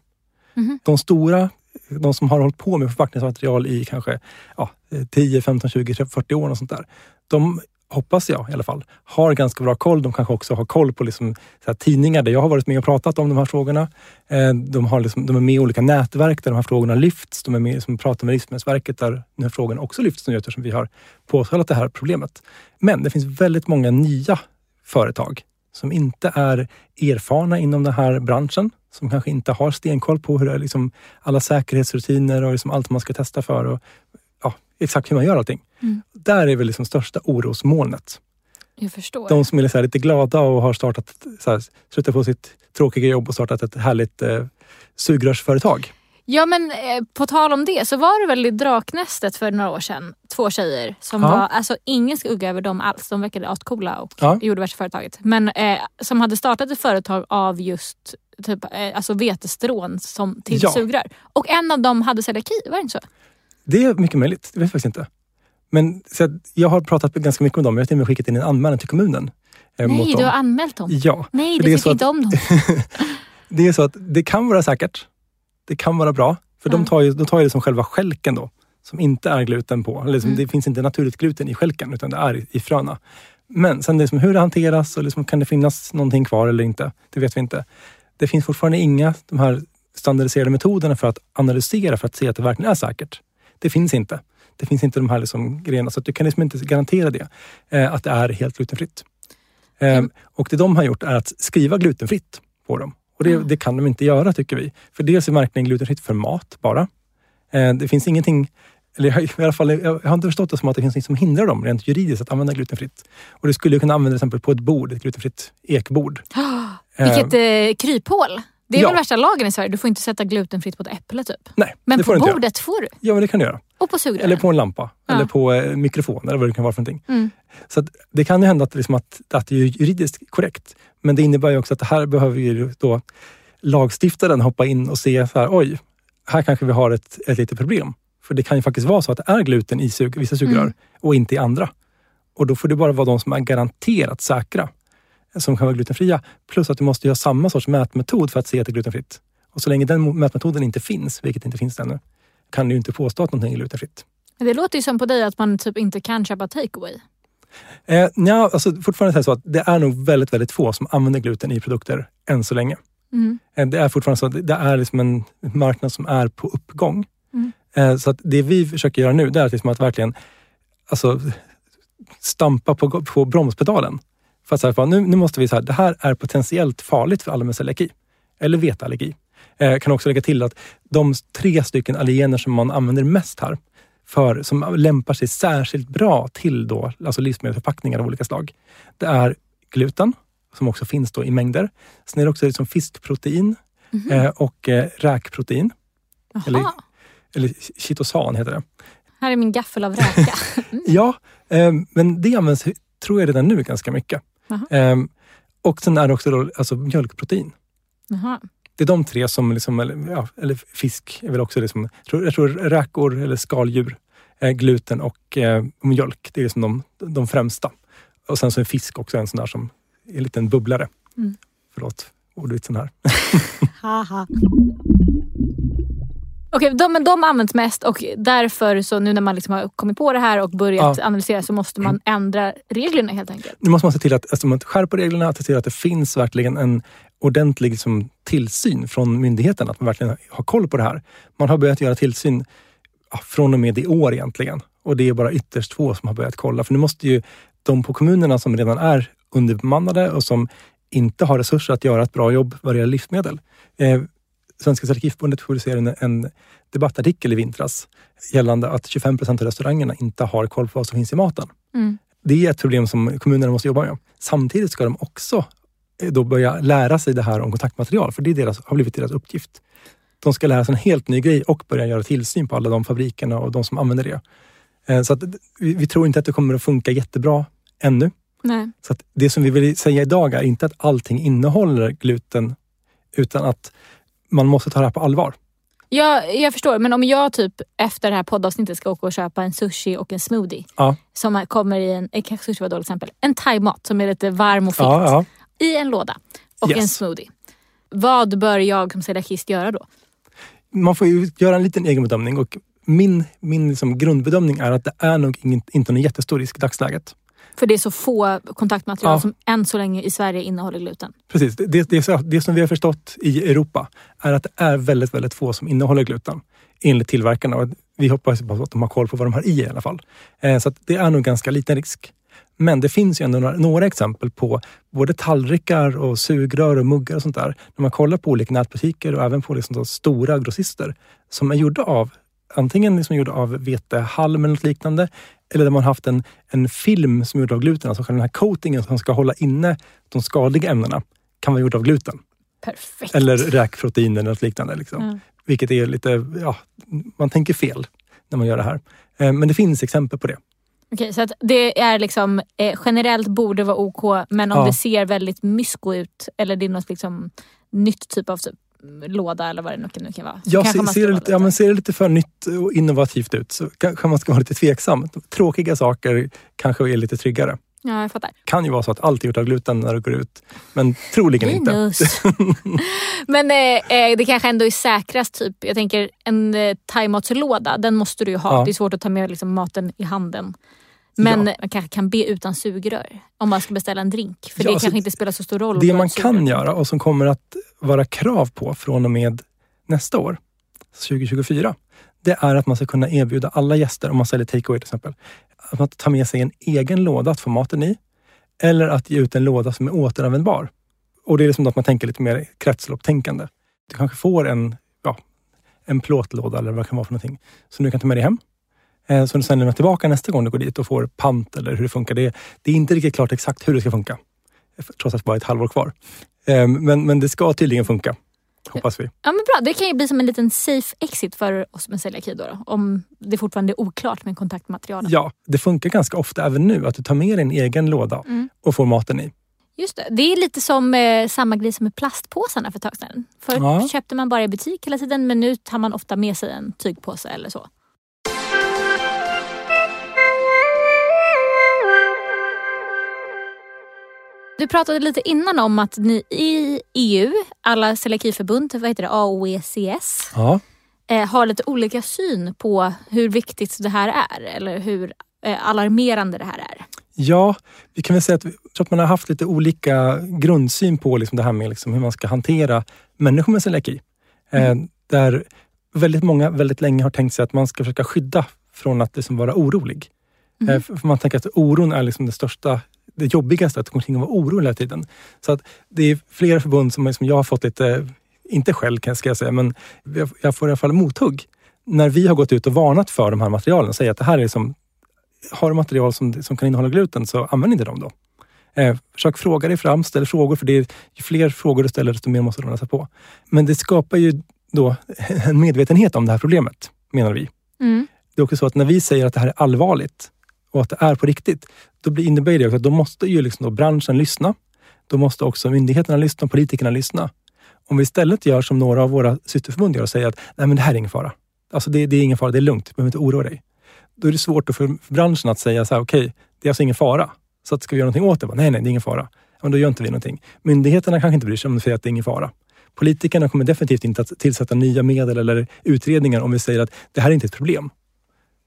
Mhm. De stora, de som har hållit på med förpackningsmaterial i kanske ja, 10, 15, 20, 30, 40 år och sånt där. De hoppas jag i alla fall, har ganska bra koll. De kanske också har koll på liksom, så här, tidningar där jag har varit med och pratat om de här frågorna. Eh, de, har liksom, de är med i olika nätverk där de här frågorna lyfts. De är med som pratar med Livsmedelsverket där den här frågan också lyfts nu eftersom vi har påtalat det här problemet. Men det finns väldigt många nya företag som inte är erfarna inom den här branschen, som kanske inte har stenkoll på hur det är, liksom, alla säkerhetsrutiner och liksom allt man ska testa för och ja, exakt hur man gör allting. Mm. Där är väl liksom största orosmolnet. Jag förstår. De som är så lite glada och har startat, så här, slutat på sitt tråkiga jobb och startat ett härligt eh, sugrörsföretag. Ja men eh, på tal om det så var det väl i Draknästet för några år sedan två tjejer som Ja. var, alltså ingen skugga över dem alls. De verkade ascoola och Ja. gjorde värsta företaget. Men eh, som hade startat ett företag av just typ, eh, alltså vetestrån som till Ja. sugrör. Och en av dem hade celiaki, var det inte så? Det är mycket möjligt, det vet jag faktiskt inte. Men så jag har pratat ganska mycket med dem. Jag har till och med skickat in en anmälan till kommunen. eh, Nej, du har anmält dem. Ja, Nej, du tycker inte om dem. det är så att det kan vara säkert. Det kan vara bra. För de Ja. tar ju, de tar ju det som själva skälken då. Som inte är gluten på. Eller liksom, Mm. Det finns inte naturligt gluten i skälken utan det är i, i fröna. Men sen det är som hur det hanteras och liksom, kan det finnas någonting kvar eller inte? Det vet vi inte. Det finns fortfarande inga de här standardiserade metoderna för att analysera för att se att det verkligen är säkert. Det finns inte. Det finns inte de här liksom grejerna så du kan liksom inte garantera det. Eh, att det är helt glutenfritt. Eh, Mm. Och det de har gjort är att skriva glutenfritt på dem. Och det, Mm. det kan de inte göra tycker vi. För dels är märkningen glutenfritt för mat bara. Eh, det finns ingenting, eller i alla fall, jag har inte förstått det som att det finns något som hindrar dem rent juridiskt att använda glutenfritt. Och det skulle ju kunna användas till exempel på ett bord, ett glutenfritt ekbord. Vilket eh, kryphål. Det är ja. väl värsta lagen i Sverige. Du får inte sätta glutenfritt på ett äpple typ. Nej, Men det får på du inte göra. bordet får du. Ja, men det kan du göra. Och på sugrören. Eller på en lampa. Ja. Eller på eh, mikrofon eller vad det kan vara för någonting. Mm. Så att det kan ju hända att, liksom att, att det är juridiskt korrekt. Men det innebär ju också att det här behöver ju då lagstiftaren hoppa in och se så här, oj, här kanske vi har ett, ett litet problem. För det kan ju faktiskt vara så att det är gluten i sug, vissa sugrör Mm. och inte i andra. Och då får det bara vara de som är garanterat säkra som kan vara glutenfria. Plus att du måste ha samma sorts mätmetod för att se att det är glutenfritt. Och så länge den mätmetoden inte finns, vilket inte finns ännu, kan du inte påstå att någonting är glutenfritt. Det låter ju som på dig att man typ inte kan köpa takeaway. Eh, nja, alltså fortfarande är det så att det är nog väldigt, väldigt få som använder gluten i produkter än så länge. Mm. Eh, det är fortfarande så att det är liksom en marknad som är på uppgång. Mm. Eh, så att det vi försöker göra nu det är liksom att verkligen alltså, stampa på, på bromspedalen. För att säga, bara, nu, nu måste vi säga det här är potentiellt farligt för alla med celiaki. Eller vetallergi. Eh, kan också lägga till att de tre stycken allergener som man använder mest här, för, som lämpar sig särskilt bra till då, alltså livsmedelsförpackningar av olika slag. Det är gluten, som också finns då i mängder. Sen är det också liksom fiskprotein Mhm. eh, och eh, räkprotein. Jaha. eller- Eller chitosan heter det. Här är min gaffel av räka. Ja, eh, men det används, tror jag, redan nu ganska mycket. Jaha. Eh, och sen är det också då, alltså mjölkprotein. Jaha. Det är de tre som, liksom, eller, ja, eller fisk är väl också, liksom, jag, tror, räkor eller skaldjur, eh, gluten och eh, mjölk. Det är liksom de, de främsta. Och sen så är fisk också en sån där som är en liten bubblare. Mm. Förlåt ordvitsen här. Haha. Okej, de, men de används mest och därför så nu när man liksom har kommit på det här och börjat Ja. analysera så måste man ändra reglerna helt enkelt. Nu måste man se till att, alltså man skärper reglerna, att se till att det finns verkligen en ordentlig liksom, tillsyn från myndigheten. Att man verkligen har koll på det här. Man har börjat göra tillsyn ja, från och med i år egentligen. Och det är bara ytterst få som har börjat kolla. För nu måste ju de på kommunerna som redan är underbemannade och som inte har resurser att göra ett bra jobb vad det gäller livsmedel. Eh, Svenska Celiakiförbundet publicerade en, debattartikel i vintras gällande att 25 procent av restaurangerna inte har koll på vad som finns i maten. Mm. Det är ett problem som kommunerna måste jobba med. Samtidigt ska de också eh, då börja lära sig det här om kontaktmaterial, för det är deras, har blivit deras uppgift. De ska lära sig en helt ny grej och börja göra tillsyn på alla de fabrikerna och de som använder det. Eh, Så att vi, vi tror inte att det kommer att funka jättebra ännu. Nej. Så det som vi vill säga idag är inte att allting innehåller gluten, utan att man måste ta det här på allvar. Jag, jag förstår, men om jag typ efter det här poddavsnittet ska åka och köpa en sushi och en smoothie Ja, som kommer i en, eh, kanske sushi var ett dåligt exempel, en thaimat som är lite varm och fet ja, ja. i en låda och Yes. en smoothie. Vad bör jag som celiakist göra då? Man får ju göra en liten egen bedömning och min, min liksom grundbedömning är att det är nog inte någon jättestor risk i dagsläget. För det är så få kontaktmaterial Ja. som än så länge i Sverige innehåller gluten. Precis. Det, det, det, är så- det som vi har förstått i Europa är att det är väldigt, väldigt få som innehåller gluten enligt tillverkarna. Och vi hoppas på att de har koll på vad de har i i alla fall. Eh, så det är nog ganska liten risk. Men det finns ju ändå några, några exempel på både tallrikar och sugrör och muggar och sånt där. När man kollar på olika nätbutiker och även på liksom stora grossister som är gjorda av antingen liksom gjorda av vetehalm eller något liknande eller där man haft en, en film som är gjord av gluten, alltså den här coatingen som ska hålla inne de skadliga ämnena kan vara gjord av gluten. Perfekt. Eller räkprotein eller något liknande. Liksom. Ja. Vilket är lite, ja, man tänker fel när man gör det här. Eh, Men det finns exempel på det. Okej, så att det är liksom eh, generellt borde vara OK men om Ja. det ser väldigt mysko ut eller det är något liksom nytt typ av typ, låda eller vad det nu kan, nu kan vara. Jag kanske ser, man ska ser, det lite, ja, men ser det lite för nytt och innovativt ut så kanske man ska vara lite tveksam. Tråkiga saker kanske är lite tryggare. Ja, jag fattar. kan ju vara så att allt är gjort av gluten när det går ut, men troligen inte. Men eh, eh, det kanske ändå är säkrast typ. Jag tänker en eh, thaimatslåda, den måste du ju ha. Ja. Det är svårt att ta med liksom, maten i handen. Men Ja. man kanske kan be utan sugrör om man ska beställa en drink. För Ja, det alltså, kanske inte spelar så stor roll. Det man kan göra och som kommer att vara krav på från och med nästa år, 2024, det är att man ska kunna erbjuda alla gäster, om man säljer takeaway till exempel, att man tar med sig en egen låda att få maten i. Eller att ge ut en låda som är återanvändbar. Och det är liksom att man tänker lite mer kretsloppstänkande. Du kanske får en, ja, en plåtlåda eller vad det kan vara för någonting som du kan ta med dig hem. Eh, Som du sen lämnar tillbaka nästa gång du går dit och får pant eller hur det funkar. Det det är inte riktigt klart exakt hur det ska funka. Trots att det bara är ett halvår kvar. Eh, Men, men det ska tydligen funka. Hoppas vi. Ja men bra, det kan ju bli som en liten safe exit för oss med celiaki då, då. Om det fortfarande är oklart med kontaktmaterialen. Ja, det funkar ganska ofta även nu att du tar med dig en egen låda Mm. och får maten i. Just det. det är lite som eh, samma grej som med plastpåsarna för ett tag sedan. Förut Ja. köpte man bara i butik hela tiden men nu tar man ofta med sig en tygpåse eller så. Du pratade lite innan om att ni i EU, alla celiakiförbund, vad heter det, AOECS, Ja, eh, har lite olika syn på hur viktigt det här är eller hur eh, alarmerande det här är. ja vi kan väl säga att, jag tror att man har haft lite olika grundsyn på liksom det här med liksom hur man ska hantera människor med celiaki. Eh, där väldigt många väldigt länge har tänkt sig att man ska försöka skydda från att liksom vara orolig. För man tänker att oron är liksom det största, det jobbigaste, att gå omkring och vara orolig hela tiden. Så att det är flera förbund som, som jag har fått lite, inte kan- ska jag säga, men jag, jag får i alla fall mothugg. När vi har gått ut och varnat för de här materialen och säger att det här är som, har du material som, som kan innehålla gluten så använd inte dem då. Eh, försök fråga dig fram, ställ frågor, för det är, ju fler frågor du ställer desto mer måste du läsa på. Men det skapar ju då en medvetenhet om det här problemet, menar vi. Mm. Det är också så att när vi säger att det här är allvarligt och att det är på riktigt, då innebär det också att då måste ju liksom då branschen lyssna. Då måste också myndigheterna lyssna, politikerna lyssna. Om vi istället gör som några av våra systerförbund gör och säger att Nej, men det här är ingen fara. Alltså det, det är ingen fara, det är lugnt, du behöver inte oroa dig. Då är det svårt för, för branschen att säga så här, okej, det är alltså ingen fara. Så att ska vi göra någonting åt det? Nej, nej, det är ingen fara. Men då gör inte vi någonting. Myndigheterna kanske inte bryr sig om du säger att det är ingen fara. Politikerna kommer definitivt inte att tillsätta nya medel eller utredningar om vi säger att det här är inte ett problem.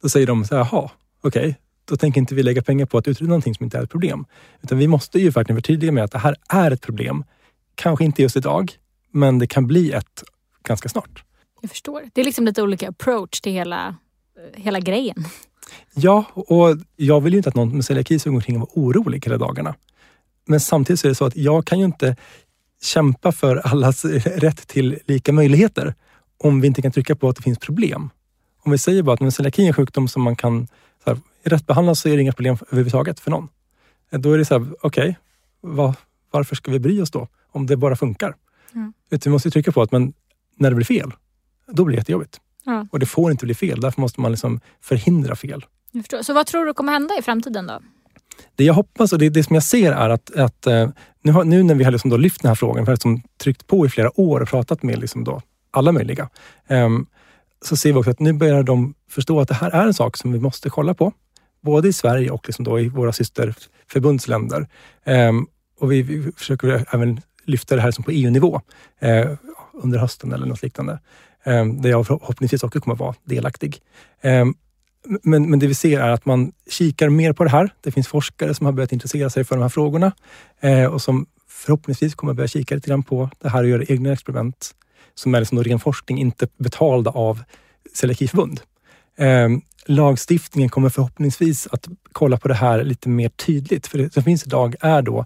Då säger de, så här, jaha, okej, okay, då tänker inte vi lägga pengar på att utreda någonting som inte är ett problem. Utan vi måste ju verkligen vara tydliga med att det här är ett problem. Kanske inte just idag, men det kan bli ett ganska snart. Jag förstår. Det är liksom lite olika approach till hela, hela grejen. Ja, och jag vill ju inte att någon med celiaki ska gå omkring och vara orolig hela dagarna. Men samtidigt så är det så att jag kan ju inte kämpa för allas rätt till lika möjligheter om vi inte kan trycka på att det finns problem. Om vi säger bara att celiaki är en sjukdom som man kan rätt behandlad så är det inga problem överhuvudtaget för någon. Då är det så här, okej, okay, var, varför ska vi bry oss då? Om det bara funkar. Mm. Vi måste trycka på att men när det blir fel, då blir det jättejobbigt. Ja. Och det får inte bli fel. Därför måste man liksom förhindra fel. Så vad tror du kommer hända i framtiden då? Det jag hoppas och det, det som jag ser är att, att eh, nu, har, nu när vi har liksom då lyft den här frågan, vi har liksom tryckt på i flera år och pratat med liksom då alla möjliga. Um, så ser vi också att nu börjar de förstå att det här är en sak som vi måste kolla på. Både i Sverige och liksom då i våra systerförbundsländer. Ehm, och vi, vi, försöker även lyfta det här som på EU-nivå eh, under hösten eller något liknande. Ehm, där jag förhoppningsvis också kommer att vara delaktig. Ehm, men, men det vi ser är att man kikar mer på det här. Det finns forskare som har börjat intressera sig för de här frågorna eh, och som förhoppningsvis kommer att börja kika lite grann på det här och göra egna experiment som är liksom ren forskning, inte betalda av Celiakiförbund lagstiftningen kommer förhoppningsvis att kolla på det här lite mer tydligt. För det som finns idag är då,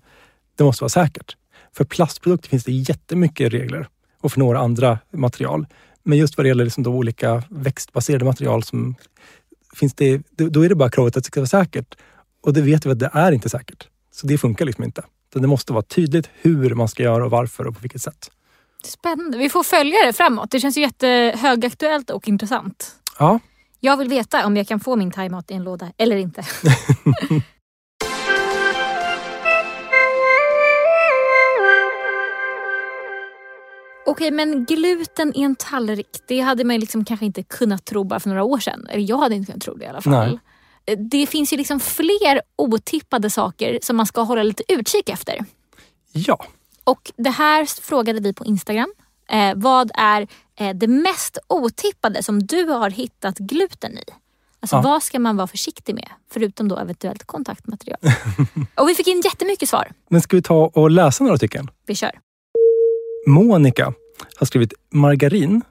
det måste vara säkert. För plastprodukter finns det jättemycket regler och för några andra material. Men just vad det gäller liksom olika växtbaserade material som finns det, då är det bara kravet att det ska vara säkert. Och det vet vi att det är inte säkert. Så det funkar liksom inte. det måste vara tydligt hur man ska göra och varför och på vilket sätt. Spännande. Vi får följa det framåt. Det känns ju jättehögaktuellt och intressant. Ja. Jag vill veta om jag kan få min thaimat i en låda eller inte. Okej, men gluten i en tallrik, det hade man liksom kanske inte kunnat tro bara för några år sedan. Eller jag hade inte kunnat tro det i alla fall. Nej. Det finns ju liksom fler otippade saker som man ska hålla lite utkik efter. Ja. Och det här frågade vi på Instagram. Eh, vad är eh, det mest otippade som du har hittat gluten i? Alltså ja. vad ska man vara försiktig med? Förutom då eventuellt kontaktmaterial. och vi fick in jättemycket svar. Men ska vi ta och läsa några stycken? Vi kör. Monica har skrivit margarin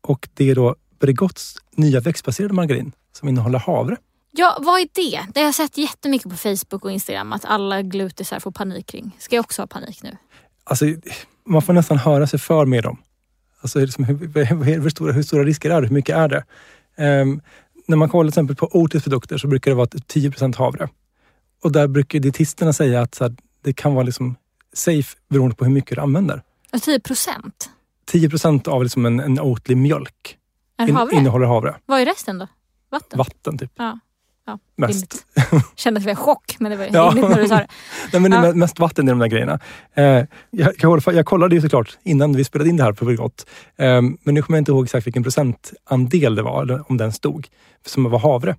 och det är då Bregots nya växtbaserade margarin som innehåller havre. Ja, vad är det? Det har jag sett jättemycket på Facebook och Instagram att alla glutisar får panik kring. Ska jag också ha panik nu? Alltså, man får nästan höra sig för med dem. Alltså, liksom, hur, hur, stora, hur stora risker är det? Hur mycket är det? Um, när man kollar till exempel på Otis produkter så brukar det vara 10 havre. Och där brukar dietisterna säga att här, det kan vara liksom safe beroende på hur mycket du använder. 10 procent? 10 procent av liksom en, en Oatly mjölk in, innehåller havre. Vad är resten då? Vatten? Vatten typ. Ja. Ja, mest. Kände att det var chock, men det var ja. rimligt när du sa det. Nej, men det är mest vatten i de där grejerna. Eh, jag, jag, jag kollade ju såklart innan vi spelade in det här på Bregott. Eh, men nu kommer jag inte ihåg exakt vilken procentandel det var, eller om den stod, som var havre.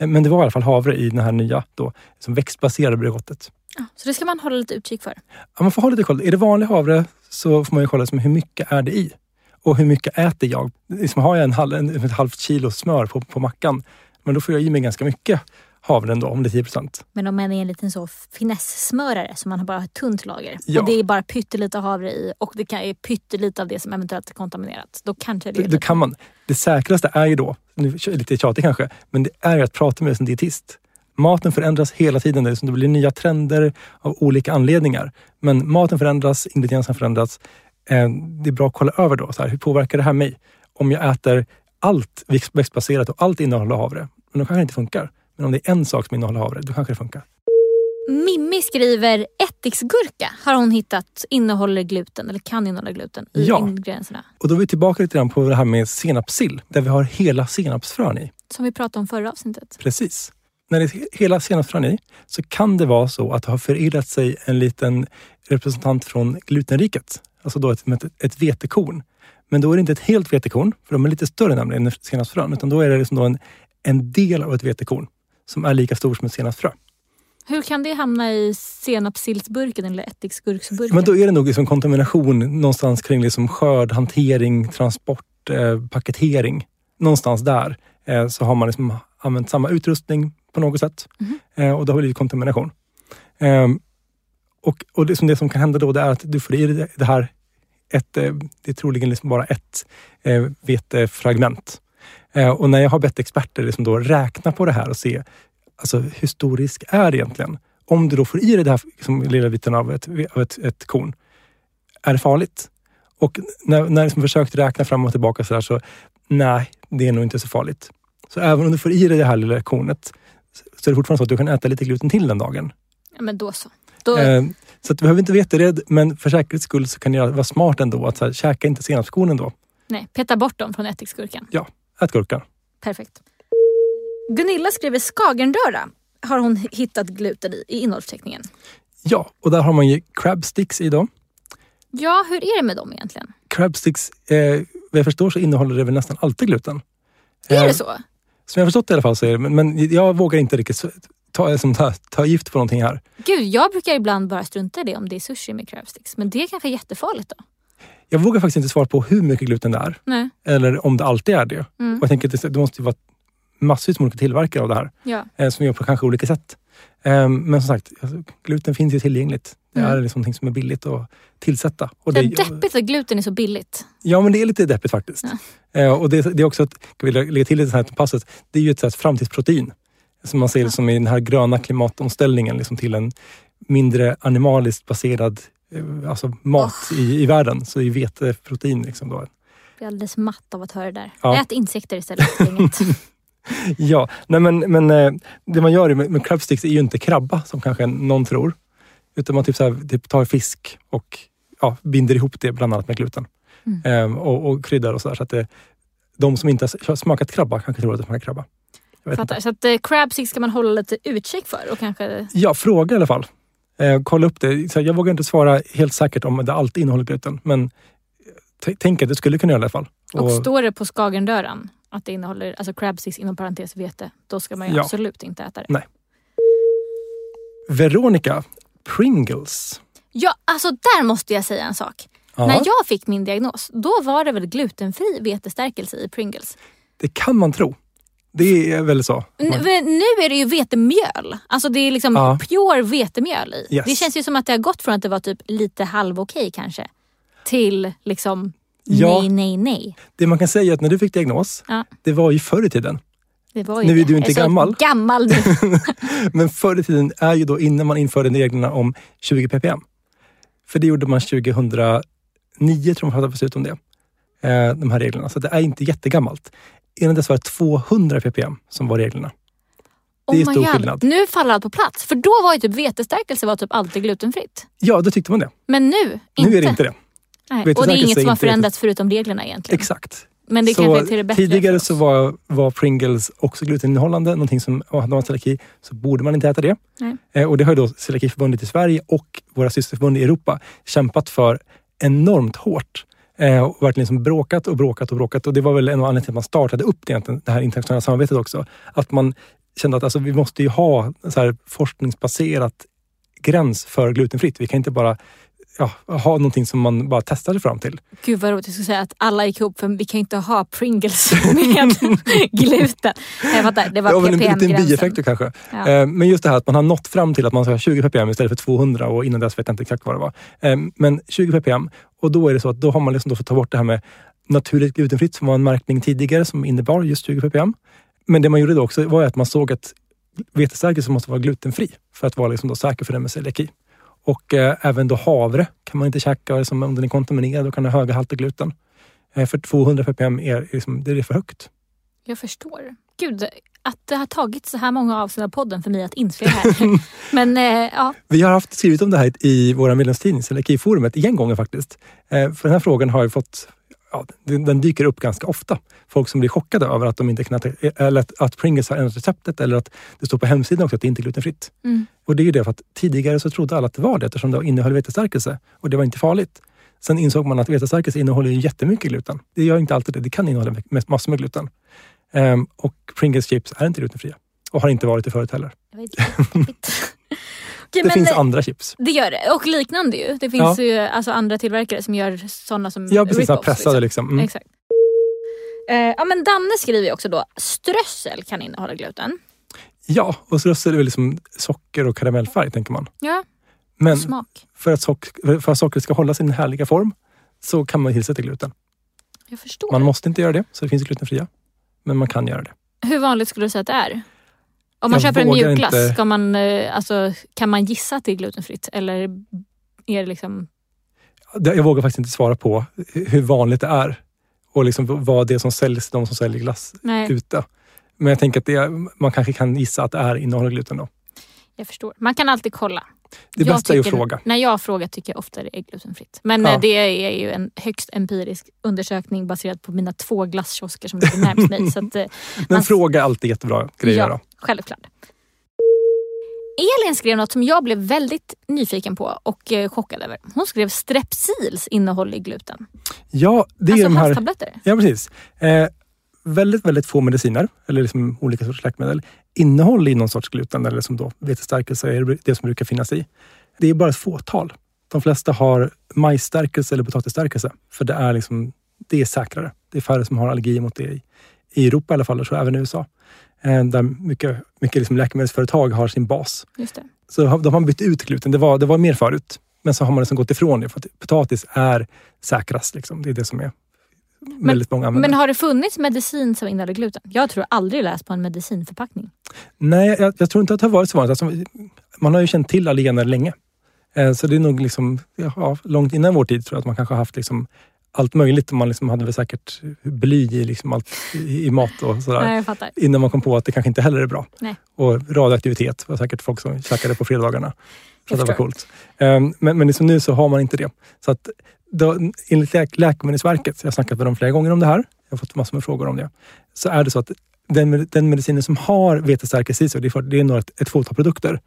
Eh, men det var i alla fall havre i den här nya då, som växtbaserade Bregottet. Ja, så det ska man hålla lite utkik för? Ja, man får hålla lite koll. Är det vanlig havre så får man ju kolla hur mycket är det i? Och hur mycket äter jag? Liksom, har jag en halv, en, ett halvt kilo smör på, på mackan, men då får jag i mig ganska mycket havre ändå, om det är 10 procent. Men om man är en liten så finess-smörare så man bara har ett tunt lager ja. och det är bara pyttelite havre i och det är pyttelite av det som eventuellt är kontaminerat. Då kanske det är Då kan man. Det säkraste är ju då, nu lite tjatigt kanske, men det är att prata med en dietist. Maten förändras hela tiden. Det blir nya trender av olika anledningar. Men maten förändras, ingredienserna förändras. Eh, det är bra att kolla över då. Så här, hur påverkar det här mig? Om jag äter allt växtbaserat och allt innehåller havre, men då kanske det inte funkar. Men om det är en sak som innehåller havre, då kanske det funkar. Mimmi skriver ättiksgurka har hon hittat innehåller gluten, eller kan innehålla gluten i ja. ingredienserna. Och då är vi tillbaka lite grann på det här med senapssill, där vi har hela senapsfrön i. Som vi pratade om förra avsnittet. Precis. När det är hela senapsfrön i så kan det vara så att det har förirrat sig en liten representant från glutenriket. Alltså då ett, ett, ett vetekorn. Men då är det inte ett helt vetekorn, för de är lite större nämligen än senapsfrön, utan då är det liksom då en, en del av ett vetekorn som är lika stor som ett senapsfrö. Hur kan det hamna i senapssillsburken eller ättiksgurksburken? Men då är det nog liksom kontamination någonstans kring liksom skörd, hantering, transport, eh, paketering. Någonstans där eh, så har man liksom använt samma utrustning på något sätt Mhm. eh, och det har blivit kontamination. Ehm, och och det, som det som kan hända då är att du får i dig det här, ett, eh, det är troligen liksom bara ett eh, vetefragment. Eh, och när jag har bett experter liksom då räkna på det här och se alltså, hur stor risk är det egentligen? Om du då får i dig den här liksom, lilla biten av ett, av ett, ett korn, är det farligt? Och när, när jag liksom försökt räkna fram och tillbaka så, där, så nej, det är nog inte så farligt. Så även om du får i dig det här lilla kornet så är det fortfarande så att du kan äta lite gluten till den dagen. Ja, men då så. Då, Eh, så att du behöver inte vara jätterädd, men för säkerhets skull så kan det vara smart ändå att så här, käka inte senapskornen då. Nej, peta bort dem från ättiksgurkan. Ät gurkan. Perfekt. Gunilla skriver skagenröra har hon hittat gluten i, i innehållsförteckningen. Ja, och där har man ju crab sticks i dem. Ja, hur är det med dem egentligen? Crab sticks, eh, vad jag förstår så innehåller det väl nästan alltid gluten. Är Eh, det så? Som jag förstått det i alla fall så är det, men, men jag vågar inte riktigt ta, liksom, ta, ta gift på någonting här. Gud, jag brukar ibland bara strunta i det om det är sushi med crabsticks. Men det är kanske jättefarligt då? Jag vågar faktiskt inte svara på hur mycket gluten det är. Nej. Eller om det alltid är det. Mm. Och jag tänker att det, det måste ju vara massvis med olika tillverkare av det här. Ja. eh, som gör på kanske olika sätt. Eh, men som sagt, alltså, gluten finns ju tillgängligt. Det Mm. är liksom någonting som är billigt att tillsätta. Och Det är det, deppigt att gluten är så billigt. ja, men det är lite deppigt faktiskt. Eh, och det, det är också, att, jag vill lägga till det här passet, det är ju ett här framtidsprotein. Som man ser det som i den här gröna klimatomställningen liksom till en mindre animaliskt baserad eh, alltså mat i, i världen. Så är veteprotein liksom då. Jag blir alldeles matt av att höra det där. Ja. Ät insekter istället. Ja, nej men, men eh, det man gör med, med crabsticks är ju inte krabba som kanske någon tror. Utan man typ så här, typ tar fisk och ja, binder ihop det bland annat med gluten. Mm. Ehm, och, och kryddar och sådär. Så att det, de som inte har smakat krabba kanske tror att det smakar krabba. Fattar. Så att eh, crabsticks ska man hålla lite utkik för och kanske... Ja, fråga i alla fall. Eh, kolla upp det. Så jag vågar inte svara helt säkert om det alltid innehåller gluten. Men t- tänk att det skulle kunna göra det i alla fall. Och står det på skagenröran att det innehåller alltså crabsticks inom parentes vete, då ska man ju Ja. absolut inte äta det. Veronica Pringles. Ja, alltså där måste jag säga en sak. Ja, När jag fick min diagnos, då var det väl glutenfri vetestärkelse i Pringles. Det kan man tro. Det är väl så. Men nu är det ju vetemjöl. Alltså det är liksom Ja. pure vetemjöl i. Yes. Det känns ju som att det har gått från att det var typ lite halv okej kanske, till liksom Ja. nej, nej, nej. Det man kan säga är att när du fick diagnos, Ja. det var ju förr i tiden. Nu är du inte gammal. gammal. Men förr i tiden är ju då innan man införde reglerna om 20 ppm. För det gjorde man 2009 tror jag man fattade beslut om det. Eh, de här reglerna. Så det är inte jättegammalt. Innan dess var det 200 ppm som var reglerna. Det är Oh stor God. skillnad. Nu faller allt på plats. För då var ju typ vetestärkelse var typ alltid glutenfritt. Ja, då tyckte man det. Men nu, inte. Nu är det inte det. Nej. Och det är inget som har förändrats förutom reglerna egentligen. Exakt. Men det så till det bättre tidigare så var, var Pringles också gluteninnehållande. Någonting som, om man celiaki så borde man inte äta det. Eh, och det har ju då Celiakiförbundet i Sverige och våra systerförbund i Europa kämpat för enormt hårt. Eh, och verkligen liksom bråkat och bråkat och bråkat. Och det var väl en av anledningarna till att man startade upp det, egentligen, det här internationella samarbetet också. Att man kände att alltså, vi måste ju ha så här forskningsbaserat gräns för glutenfritt. Vi kan inte bara ja, ha någonting som man bara testar sig fram till. Gud vad roligt, jag skulle säga att alla gick ihop för vi kan inte ha Pringles med gluten. Jag fattar, det var Ja, men en liten bieffekt då kanske. Ja. Eh, Men just det här att man har nått fram till att man ska ha 20 ppm istället för 200 och innan dess vet jag inte exakt vad det var. Eh, Men 20 ppm och då är det så att då har man liksom då fått ta bort det här med naturligt glutenfritt som var en märkning tidigare som innebar just 20 ppm. Men det man gjorde då också var att man såg att vetestärkelse måste vara glutenfri för att vara liksom då säker för den med celiaki. Och eh, även då havre kan man inte käka som om den är kontaminerad och kan ha höga halter gluten. Eh, för 200 ppm är, liksom, det är för högt. Jag förstår. Gud, att det har tagit så här många avsnitt av podden för mig att inse det här. Men eh, ja, Vi har haft skrivit om det här i våra medlemstidning, Celiakiforumet, igen gånger faktiskt. Eh, för den här frågan har ju fått, ja, den, dyker upp ganska ofta. Folk som blir chockade över att de inte kan eller att, att Pringles har ändrat receptet eller att det står på hemsidan också att det inte är glutenfritt. Mm. Och det är ju det för att tidigare så trodde alla att det var det eftersom det innehöll vetestärkelse och det var inte farligt. Sen insåg man att vetestärkelse innehåller ju jättemycket gluten. Det gör inte alltid det. Det kan innehålla massor med gluten. Ehm, och Pringles chips är inte glutenfria och har inte varit det förut heller. det men finns andra chips. Det gör det. Och liknande ju. Det finns ju alltså andra tillverkare som gör sådana som Ja, precis. Pressade liksom. Mm. Exakt. Eh, ja men Danne skriver ju också då, strössel kan innehålla gluten. Ja, och så är väl liksom socker och karamellfärg tänker man. Ja, Men smak. för att, sock- för att sockret ska hålla sin härliga form så kan man tillsätta gluten. Jag förstår. Man måste inte göra det, så det finns glutenfria. Men man kan göra det. Hur vanligt skulle du säga att det är? Om man Jag köper en mjukglass, inte- ska man, eh, alltså, kan man gissa att det är glutenfritt? Eller är det liksom... Jag vågar faktiskt inte svara på hur vanligt det är och liksom vad det är som säljs, de som säljer glass Nej, ute. Men jag tänker att är, man kanske kan gissa att det är innehåller gluten då. jag förstår. Man kan alltid kolla. Det Jag bästa är att tycker- fråga. När jag frågar tycker jag ofta det är glutenfritt. Men Ja. eh, det är ju en högst empirisk undersökning baserad på mina två glasskiosker som ligger närmast mig. Så att, eh, Men man- fråga är alltid jättebra grej att Ja. Självklart. Elin skrev något som jag blev väldigt nyfiken på och eh, chockad över. Hon skrev strepsils innehåll i gluten. Ja, det är alltså de här... halstabletter. Ja, precis. Eh, väldigt, väldigt få mediciner, eller liksom olika sorters läkemedel, innehåller i någon sorts gluten, eller som då vetestärkelse är det som brukar finnas i. Det är bara ett fåtal. De flesta har majsstärkelse eller potatisstärkelse, för det är, liksom, det är säkrare. Det är färre som har allergier mot det i, i Europa i alla fall, och så även i USA. Eh, där mycket, mycket liksom läkemedelsföretag har sin bas. Just det. Så de har bytt ut gluten. Det var, det var mer förut. Men så har man liksom gått ifrån det för att potatis är säkrast. Liksom. Det är det som är väldigt många använder. Men har det funnits medicin som innehåller gluten? Jag tror aldrig läst på en medicinförpackning. Nej, jag, jag tror inte att det har varit så vanligt. Alltså, man har ju känt till allergener länge. Eh, så det är nog liksom, ja, långt innan vår tid tror jag att man kanske har haft liksom allt möjligt. Man liksom hade väl säkert bly i, liksom allt, i, mat och sådär. Nej. Innan man kom på att det kanske inte heller är bra. Nej. Och radioaktivitet var säkert folk som käkade på fredagarna. Att det var coolt. Um, men men liksom nu så har man inte det. Så att då, enligt läk Läkemedelsverket, jag har snackat med dem flera gånger om det här, jag har fått massor med frågor om det. Så är det så att den, den medicinen som har vetestärkelse i sig, det är, för, det är några, ett, ett fåtal produkter,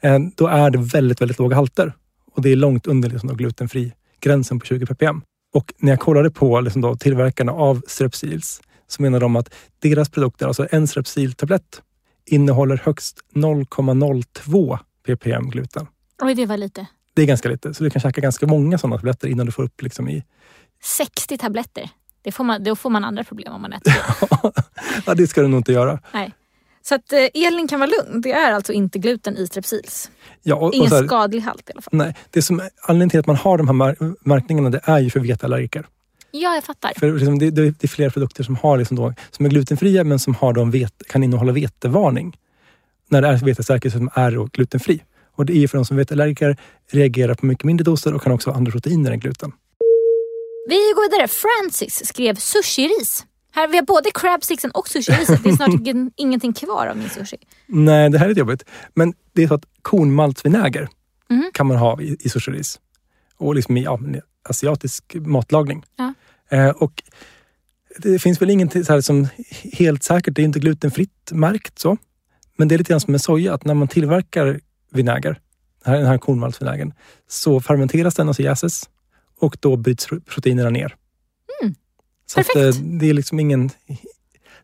eh, då är det väldigt, väldigt låga halter. Och det är långt under liksom glutenfri gränsen på 20 ppm. Och när jag kollade på liksom då tillverkarna av Strepsils så menar de att deras produkter, alltså en Strepsil-tablett, innehåller högst 0,02 ppm gluten. Oj, det var lite. Det är ganska lite, så du kan käka ganska många sådana tabletter innan du får upp liksom i... 60 tabletter. Det får man, då får man andra problem om man äter det. ja, det ska du nog inte göra. Nej. Så att eh, Elin kan vara lugn. Det är alltså inte gluten i strepsils. Ja, och, och Ingen så här, skadlig halt i alla fall. nej, det som, anledningen till att man har de här mär- märkningarna det är ju för veteallergiker. Ja, jag fattar. För liksom, det, det, det är flera produkter som, har liksom då, som är glutenfria men som har då vet, kan innehålla vetevarning. När det är vetestärkelse som är glutenfri. Och det är ju för de som veteallergiker, reagerar på mycket mindre doser och kan också ha andra proteiner än gluten. Vi går vidare. Francis skrev sushi-ris. Här, vi har både crabsticksen och sushi-riset. Det är snart ingen- ingenting kvar av min sushi. Nej, det här är lite jobbigt. Men det är så att kornmaltsvinäger Mhm. kan man ha i, i sushiris. Och liksom i ja, asiatisk matlagning. Ja. Eh, och det finns väl ingenting så här som helt säkert, det är inte glutenfritt märkt så. Men det är lite grann som med soja, att när man tillverkar vinäger, den här, den här kornmaltsvinägern, så fermenteras den, alltså jäses. Och då bryts proteinerna ner. Så att, Perfekt. eh, det är liksom ingen...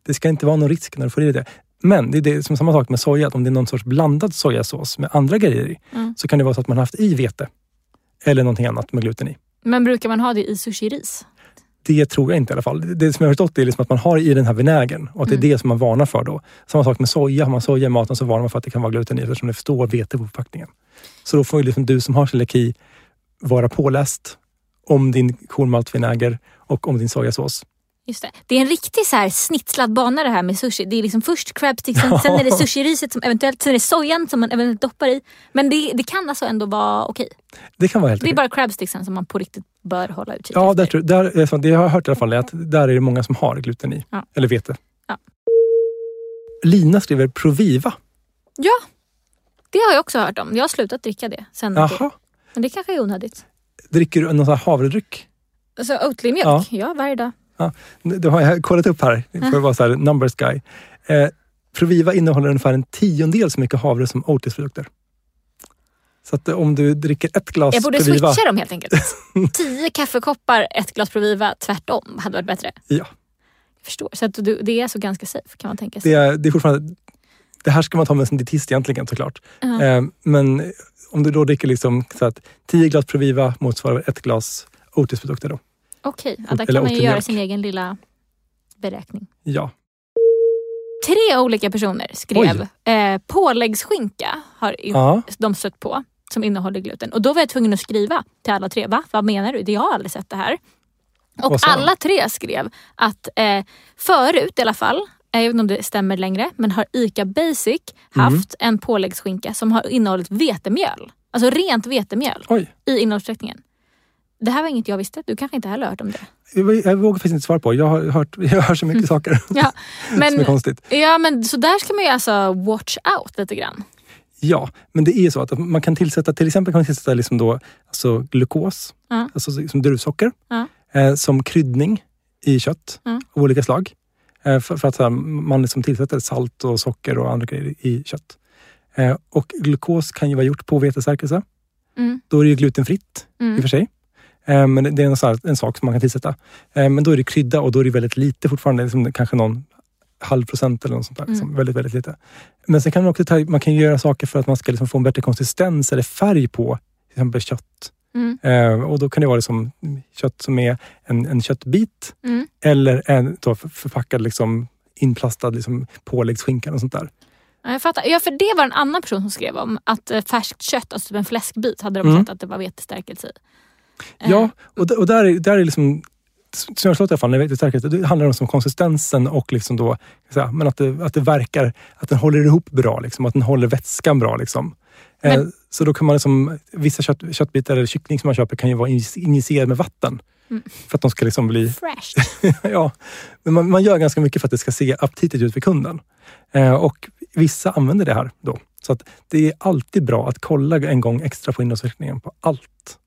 Det ska inte vara någon risk när du får i dig det. Men det är det som samma sak med soja, att om det är någon sorts blandad sojasås med andra grejer i, Mm. så kan det vara så att man har haft i vete. Eller någonting annat med gluten i. Men brukar man ha det i sushi-ris? Det tror jag inte i alla fall. Det som jag har förstått är liksom att man har i den här vinägern och att det är Mm. det som man varnar för då. Samma sak med soja. Har man soja i maten så varnar man för att det kan vara gluten i eftersom det står vete på förpackningen. Så då får ju liksom du som har celiaki vara påläst om din kornmaltvinäger och om din sojasås. Just det. det är en riktig så här snitslad bana det här med sushi. Det är liksom först crabsticksen, sen är det sushi-riset som eventuellt, sen är det sojan som man eventuellt doppar i. Men det, det kan alltså ändå vara okej. Det kan vara helt Det är okej. bara crabsticksen som man på riktigt bör hålla utkik Ja, där, efter. tror- där, är det har jag hört i alla fall är att där är det många som har gluten i. Ja. Eller vete. Ja. Lina skriver Proviva. Ja, det har jag också hört om. Jag har slutat dricka det sen. Jaha. Men det kanske är onödigt. Dricker du någon sån här havredryck? Alltså Oatly-mjölk? Ja. Ja. varje dag. Det har jag kollat upp här. Det får vara så här numbers guy. Eh, Proviva innehåller ungefär en tiondel så mycket havre som Oatis-produkter. Så att eh, om du dricker ett glas Jag borde Proviva. switcha dem helt enkelt. Tio kaffekoppar, ett glas Proviva, tvärtom hade varit bättre. Ja, Jag förstår. Så att du, det är alltså ganska safe kan man tänka sig. det är, det är fortfarande... Det här ska man ta med sin dietist egentligen såklart. Ja. Eh, men om du då dricker liksom, så att 10 glas Proviva motsvarar ett glas Otis-produkter. Då. Okej, ja, där kan man ju göra sin egen lilla beräkning. Ja. Tre olika personer skrev eh, påläggsskinka har Ja. de stött på som innehåller gluten. Och då var jag tvungen att skriva till alla tre. Va? Vad menar du? Det- Jag har aldrig sett det här. Och alla tre skrev att eh, förut i alla fall, jag vet inte om det stämmer längre, men har ICA Basic Mm. haft en påläggsskinka som har innehållit vetemjöl. Alltså rent vetemjöl Oj, i innehållsförteckningen. Det här var inget jag visste. Du kanske inte heller hört om det? jag, jag vågar faktiskt inte svara på. Jag har hört, jag hör så mycket saker Ja, som är men, konstigt. ja, men så där ska man ju alltså watch out lite grann. Ja, men det är så att man kan tillsätta, till exempel kan man tillsätta liksom då, alltså glukos, Ja. alltså som druvsocker, Ja. eh, som kryddning i kött av olika slag. Eh, för, för att här, man liksom tillsätter salt och socker och andra grejer i kött. Eh, och glukos kan ju vara gjort på vetestärkelse. Mm. Då är det ju glutenfritt i Mm. och för sig. Eh, men det är en, här, en sak som man kan tillsätta. Eh, men då är det krydda och då är det väldigt lite fortfarande, liksom kanske någon halv procent eller något sånt där. Mm. Liksom, väldigt, väldigt lite. Men sen kan man också ta, man kan göra saker för att man ska liksom få en bättre konsistens eller färg på till exempel kött. Mm. Eh, och då kan det vara liksom kött som är en, en köttbit Mm. eller en då för- förpackad liksom inplastad liksom påläggsskinka och sånt där. Ja, Jag fattar. Ja, för det var en annan person som skrev om att eh, färskt kött, alltså typ en fläskbit, hade de Mm. sett att det var vetestärkelse i. Eh, Ja, och, d- och där, är- där är liksom förstått i alla fall, när jag det handlar om som konsistensen och liksom då, så här, men att, det, att det verkar, att den håller ihop bra, liksom, att den håller vätskan bra. Liksom. Eh, Men- så då kan man liksom, vissa kött, köttbitar eller kyckling som man köper kan ju vara injic- injicerad med vatten. Mm. För att de ska liksom bli Fresh. ja, men man, man gör ganska mycket för att det ska se aptitligt ut för kunden. Eh, och vissa använder det här då. Så att det är alltid bra att kolla en gång extra på innehållsförteckningen på allt.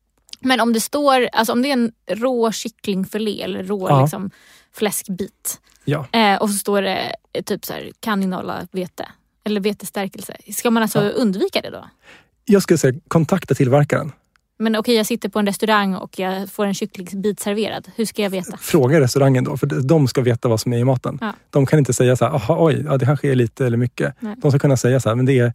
Men om det står, alltså om det är en rå kycklingfilé eller rå Ja. liksom, fläskbit Ja. eh, och så står det eh, typ så här, kan innehålla vete eller vetestärkelse. Ska man alltså Ja. undvika det då? Jag skulle säga kontakta tillverkaren. Men okej, jag sitter på en restaurang och jag får en kycklingbit serverad. Hur ska jag veta? Fråga restaurangen då, för de ska veta vad som är i maten. Ja. De kan inte säga så här, "Aha, oj, ja, det kanske är lite eller mycket. Nej. De ska kunna säga så här, men det är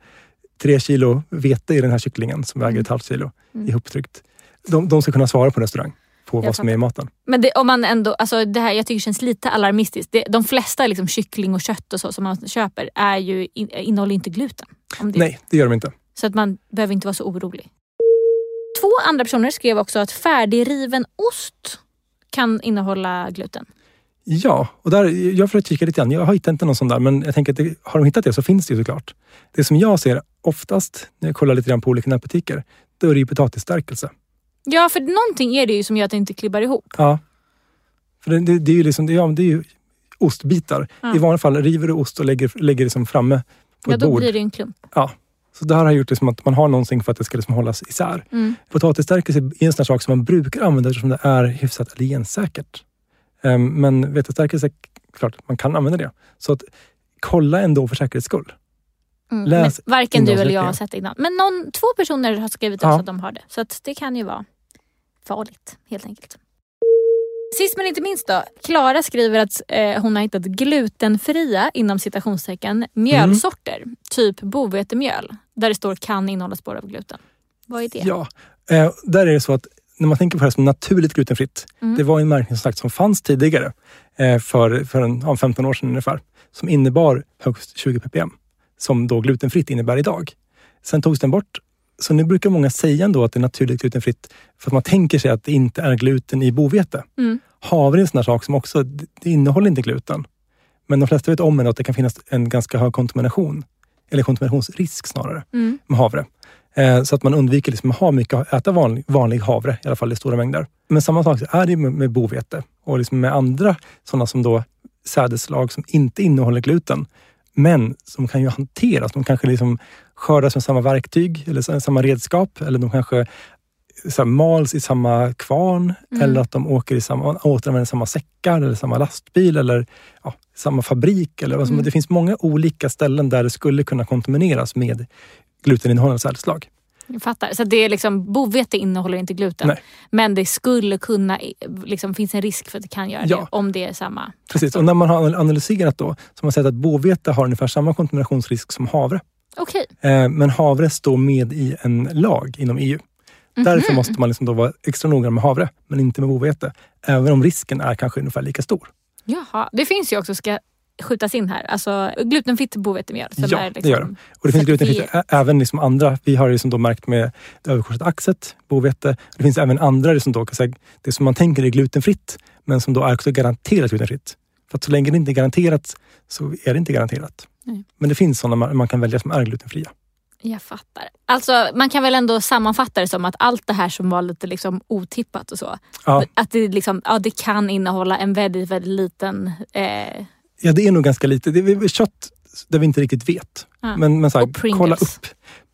tre kilo vete i den här kycklingen som väger Mm. ett halvt kilo Mm. ihoptryckt. De, de ska kunna svara på restaurang på Jag vad som är i maten. Men det, om man ändå, alltså det här jag tycker känns lite alarmistiskt. Det, de flesta liksom kyckling och kött och så som man köper är ju, in, innehåller inte gluten. Det, Nej, det gör de inte. Så att man behöver inte vara så orolig. Två andra personer skrev också att färdigriven ost kan innehålla gluten. Ja, och där, jag har försökt kika lite grann. Jag har hittat inte någon sån där, men jag tänker att det, har de hittat det så finns det ju såklart. Det som jag ser oftast när jag kollar lite grann på olika närbutiker, då är det ju potatisstärkelse. Ja, för någonting är det ju som gör att det inte klibbar ihop. Ja. För det, det, det är ju liksom, det, ja, det är ju ostbitar. Ja. I vanliga fall river du ost och lägger, lägger liksom framme på Ja, ett då bord. blir det en klump. Så det här har gjort det som att man har någonting för att det ska liksom hållas isär. Mm. Potatisstärkelse är en sån sak som man brukar använda eftersom det är hyfsat allergensäkert. Um, men vetestärkelse, klart man kan använda det. Så att kolla ändå för säkerhets skull. Mm. Varken du eller jag har sett det innan. Men någon, två personer har skrivit också Ja. att de har det. Så att det kan ju vara farligt helt enkelt. Sist men inte minst då. Klara skriver att eh, hon har hittat glutenfria inom citationstecken mjölsorter. Typ bovetemjöl. Där det står kan innehålla spår av gluten. Vad är det? Ja, eh, där är det så att när man tänker på det här som naturligt glutenfritt. Mm. Det var en märkning som, sagt, som fanns tidigare eh, för, för en, ja, 15 år sedan ungefär. Som innebar högst 20 ppm. Som då glutenfritt innebär idag. Sen togs den bort. Så nu brukar många säga ändå att det är naturligt glutenfritt för att man tänker sig att det inte är gluten i bovete. Mm. Havre är en sån här sak som också, det innehåller inte gluten. Men de flesta vet om ändå att det kan finnas en ganska hög kontamination. Eller kontaminationsrisk snarare Mm. med havre. Eh, så att man undviker liksom att ha mycket, äta vanlig, vanlig havre, i alla fall i stora mängder. Men samma sak är det med, med bovete och liksom med andra sådana som då sädesslag som inte innehåller gluten. Men som kan ju hanteras. De kanske liksom skördas med samma verktyg eller sa- samma redskap. Eller de kanske så här, mals i samma kvarn. Mm. Eller att de åker i samma, återanvänder samma säckar eller samma lastbil. Eller ja, samma fabrik. Eller som, Mm. Det finns många olika ställen där det skulle kunna kontamineras med gluteninnehållande sädesslag. Jag fattar. Så det är liksom, bovete innehåller inte gluten. Nej. Men det skulle kunna, liksom, finns en risk för att det kan göra Ja. det om det är samma. Precis, och när man har analyserat då så har man sett att bovete har ungefär samma kontaminationsrisk som havre. Okej. Eh, Men havre står med i en lag inom EU. Mhm. Därför måste man liksom då vara extra noga med havre, men inte med bovete. Även om risken är kanske ungefär lika stor. Jaha, det finns ju också, ska skjutas in här, alltså glutenfritt bovetemjöl. Ja, är det gör liksom Och det finns glutenfritt även liksom andra. Vi har liksom då märkt med det överkorsade axet, bovete. Det finns även andra liksom då, kan säga, det som man tänker är glutenfritt, men som då är också garanterat glutenfritt. För att så länge det inte är garanterat så är det inte garanterat. Nej. Men det finns sådana man, man kan välja som är glutenfria. Jag fattar. Alltså man kan väl ändå sammanfatta det som att allt det här som var lite liksom otippat och så. Ja. Att det, liksom, ja, det kan innehålla en väldigt, väldigt liten... Eh, Ja, det är nog ganska lite. Det är kött där vi inte riktigt vet. Ja. Men, men så här, Och Pringles. kolla upp.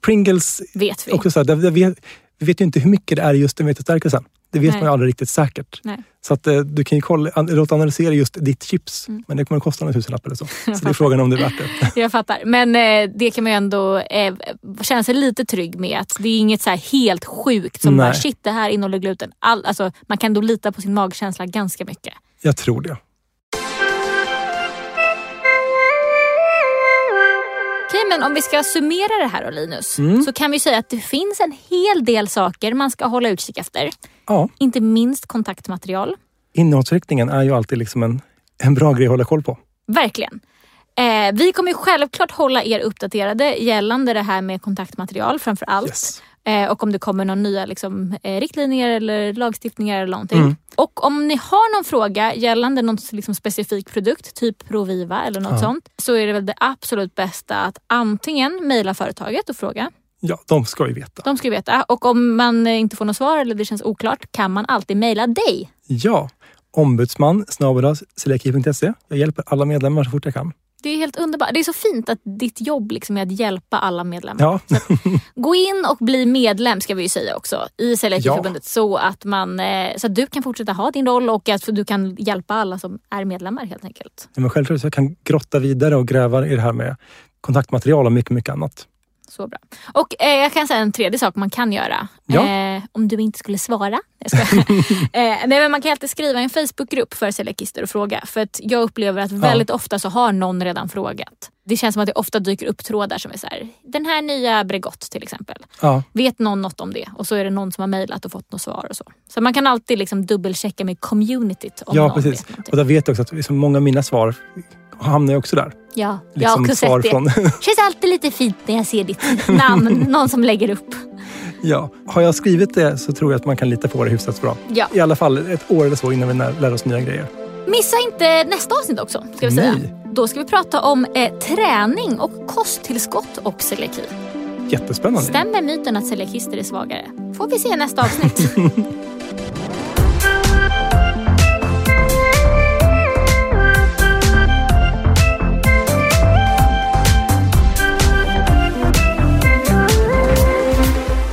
Pringles, vet vi. också så här, där, där vi, vi vet ju inte hur mycket det är just den vetestärkelsen. Det vet Nej. man ju aldrig riktigt säkert. Nej. Så att, eh, du kan ju kolla, an- låta analysera just ditt chips. Mm. Men det kommer att kosta några tusenlapp eller så. Så det är frågan om det är värt det. Jag fattar. Men eh, det kan man ju ändå eh, känna sig lite trygg med. Att det är inget så här helt sjukt som Nej. bara shit det här innehåller gluten. All, alltså, man kan då lita på sin magkänsla ganska mycket. Jag tror det. Okej, men om vi ska summera det här då Linus. Mm. Så kan vi säga att det finns en hel del saker man ska hålla utkik efter. Ja, Inte minst kontaktmaterial. innehållsriktningen är ju alltid liksom en, en bra grej att hålla koll på. Verkligen. Eh, vi kommer självklart hålla er uppdaterade gällande det här med kontaktmaterial framför allt. Yes. Eh, och om det kommer några nya liksom, eh, riktlinjer eller lagstiftningar eller någonting. Mm. Och om ni har någon fråga gällande någon liksom, specifik produkt, typ Proviva eller något Ja. sånt. Så är det väl det absolut bästa att antingen mejla företaget och fråga. Ja, de ska ju veta. De ska veta. Och om man eh, inte får något svar eller det känns oklart kan man alltid mejla dig. Ja, ombudsman celiaki.se. Jag hjälper alla medlemmar så fort jag kan. Det är helt underbart. Det är så fint att ditt jobb liksom är att hjälpa alla medlemmar. Ja, Gå in och bli medlem ska vi ju säga också i Celiakiförbundet så att man eh, så att du kan fortsätta ha din roll och att du kan hjälpa alla som är medlemmar helt enkelt. men självklart så jag kan grotta vidare och gräva i det här med kontaktmaterial och mycket, mycket annat. Så bra. Och eh, jag kan säga en tredje sak man kan göra. Ja. Eh, om du inte skulle svara. Eh, nej, men man kan alltid skriva i en Facebookgrupp för celiakister och fråga. För att jag upplever att väldigt ofta så har någon redan frågat. Det känns som att det ofta dyker upp trådar som är så här, den här nya Bregott till exempel. Ja, Vet någon något om det? Och så är det någon som har mejlat och fått något svar och så. Så man kan alltid liksom dubbelchecka med communityt om ja precis. Och där vet jag också att liksom många av mina svar hamnar ju också där. Ja, jag har Liksom också sett det. från... känns alltid lite fint när jag ser ditt namn, någon som lägger upp. ja. Har jag skrivit det så tror jag att man kan lita på det hyfsat bra. Ja. I alla fall ett år eller så innan vi lär oss nya grejer. Missa inte nästa avsnitt också. Ska vi säga. Nej. Då ska vi prata om eh, träning och kosttillskott och celiaki. Jättespännande. Stämmer myten att celiakister är svagare? Får vi se nästa avsnitt.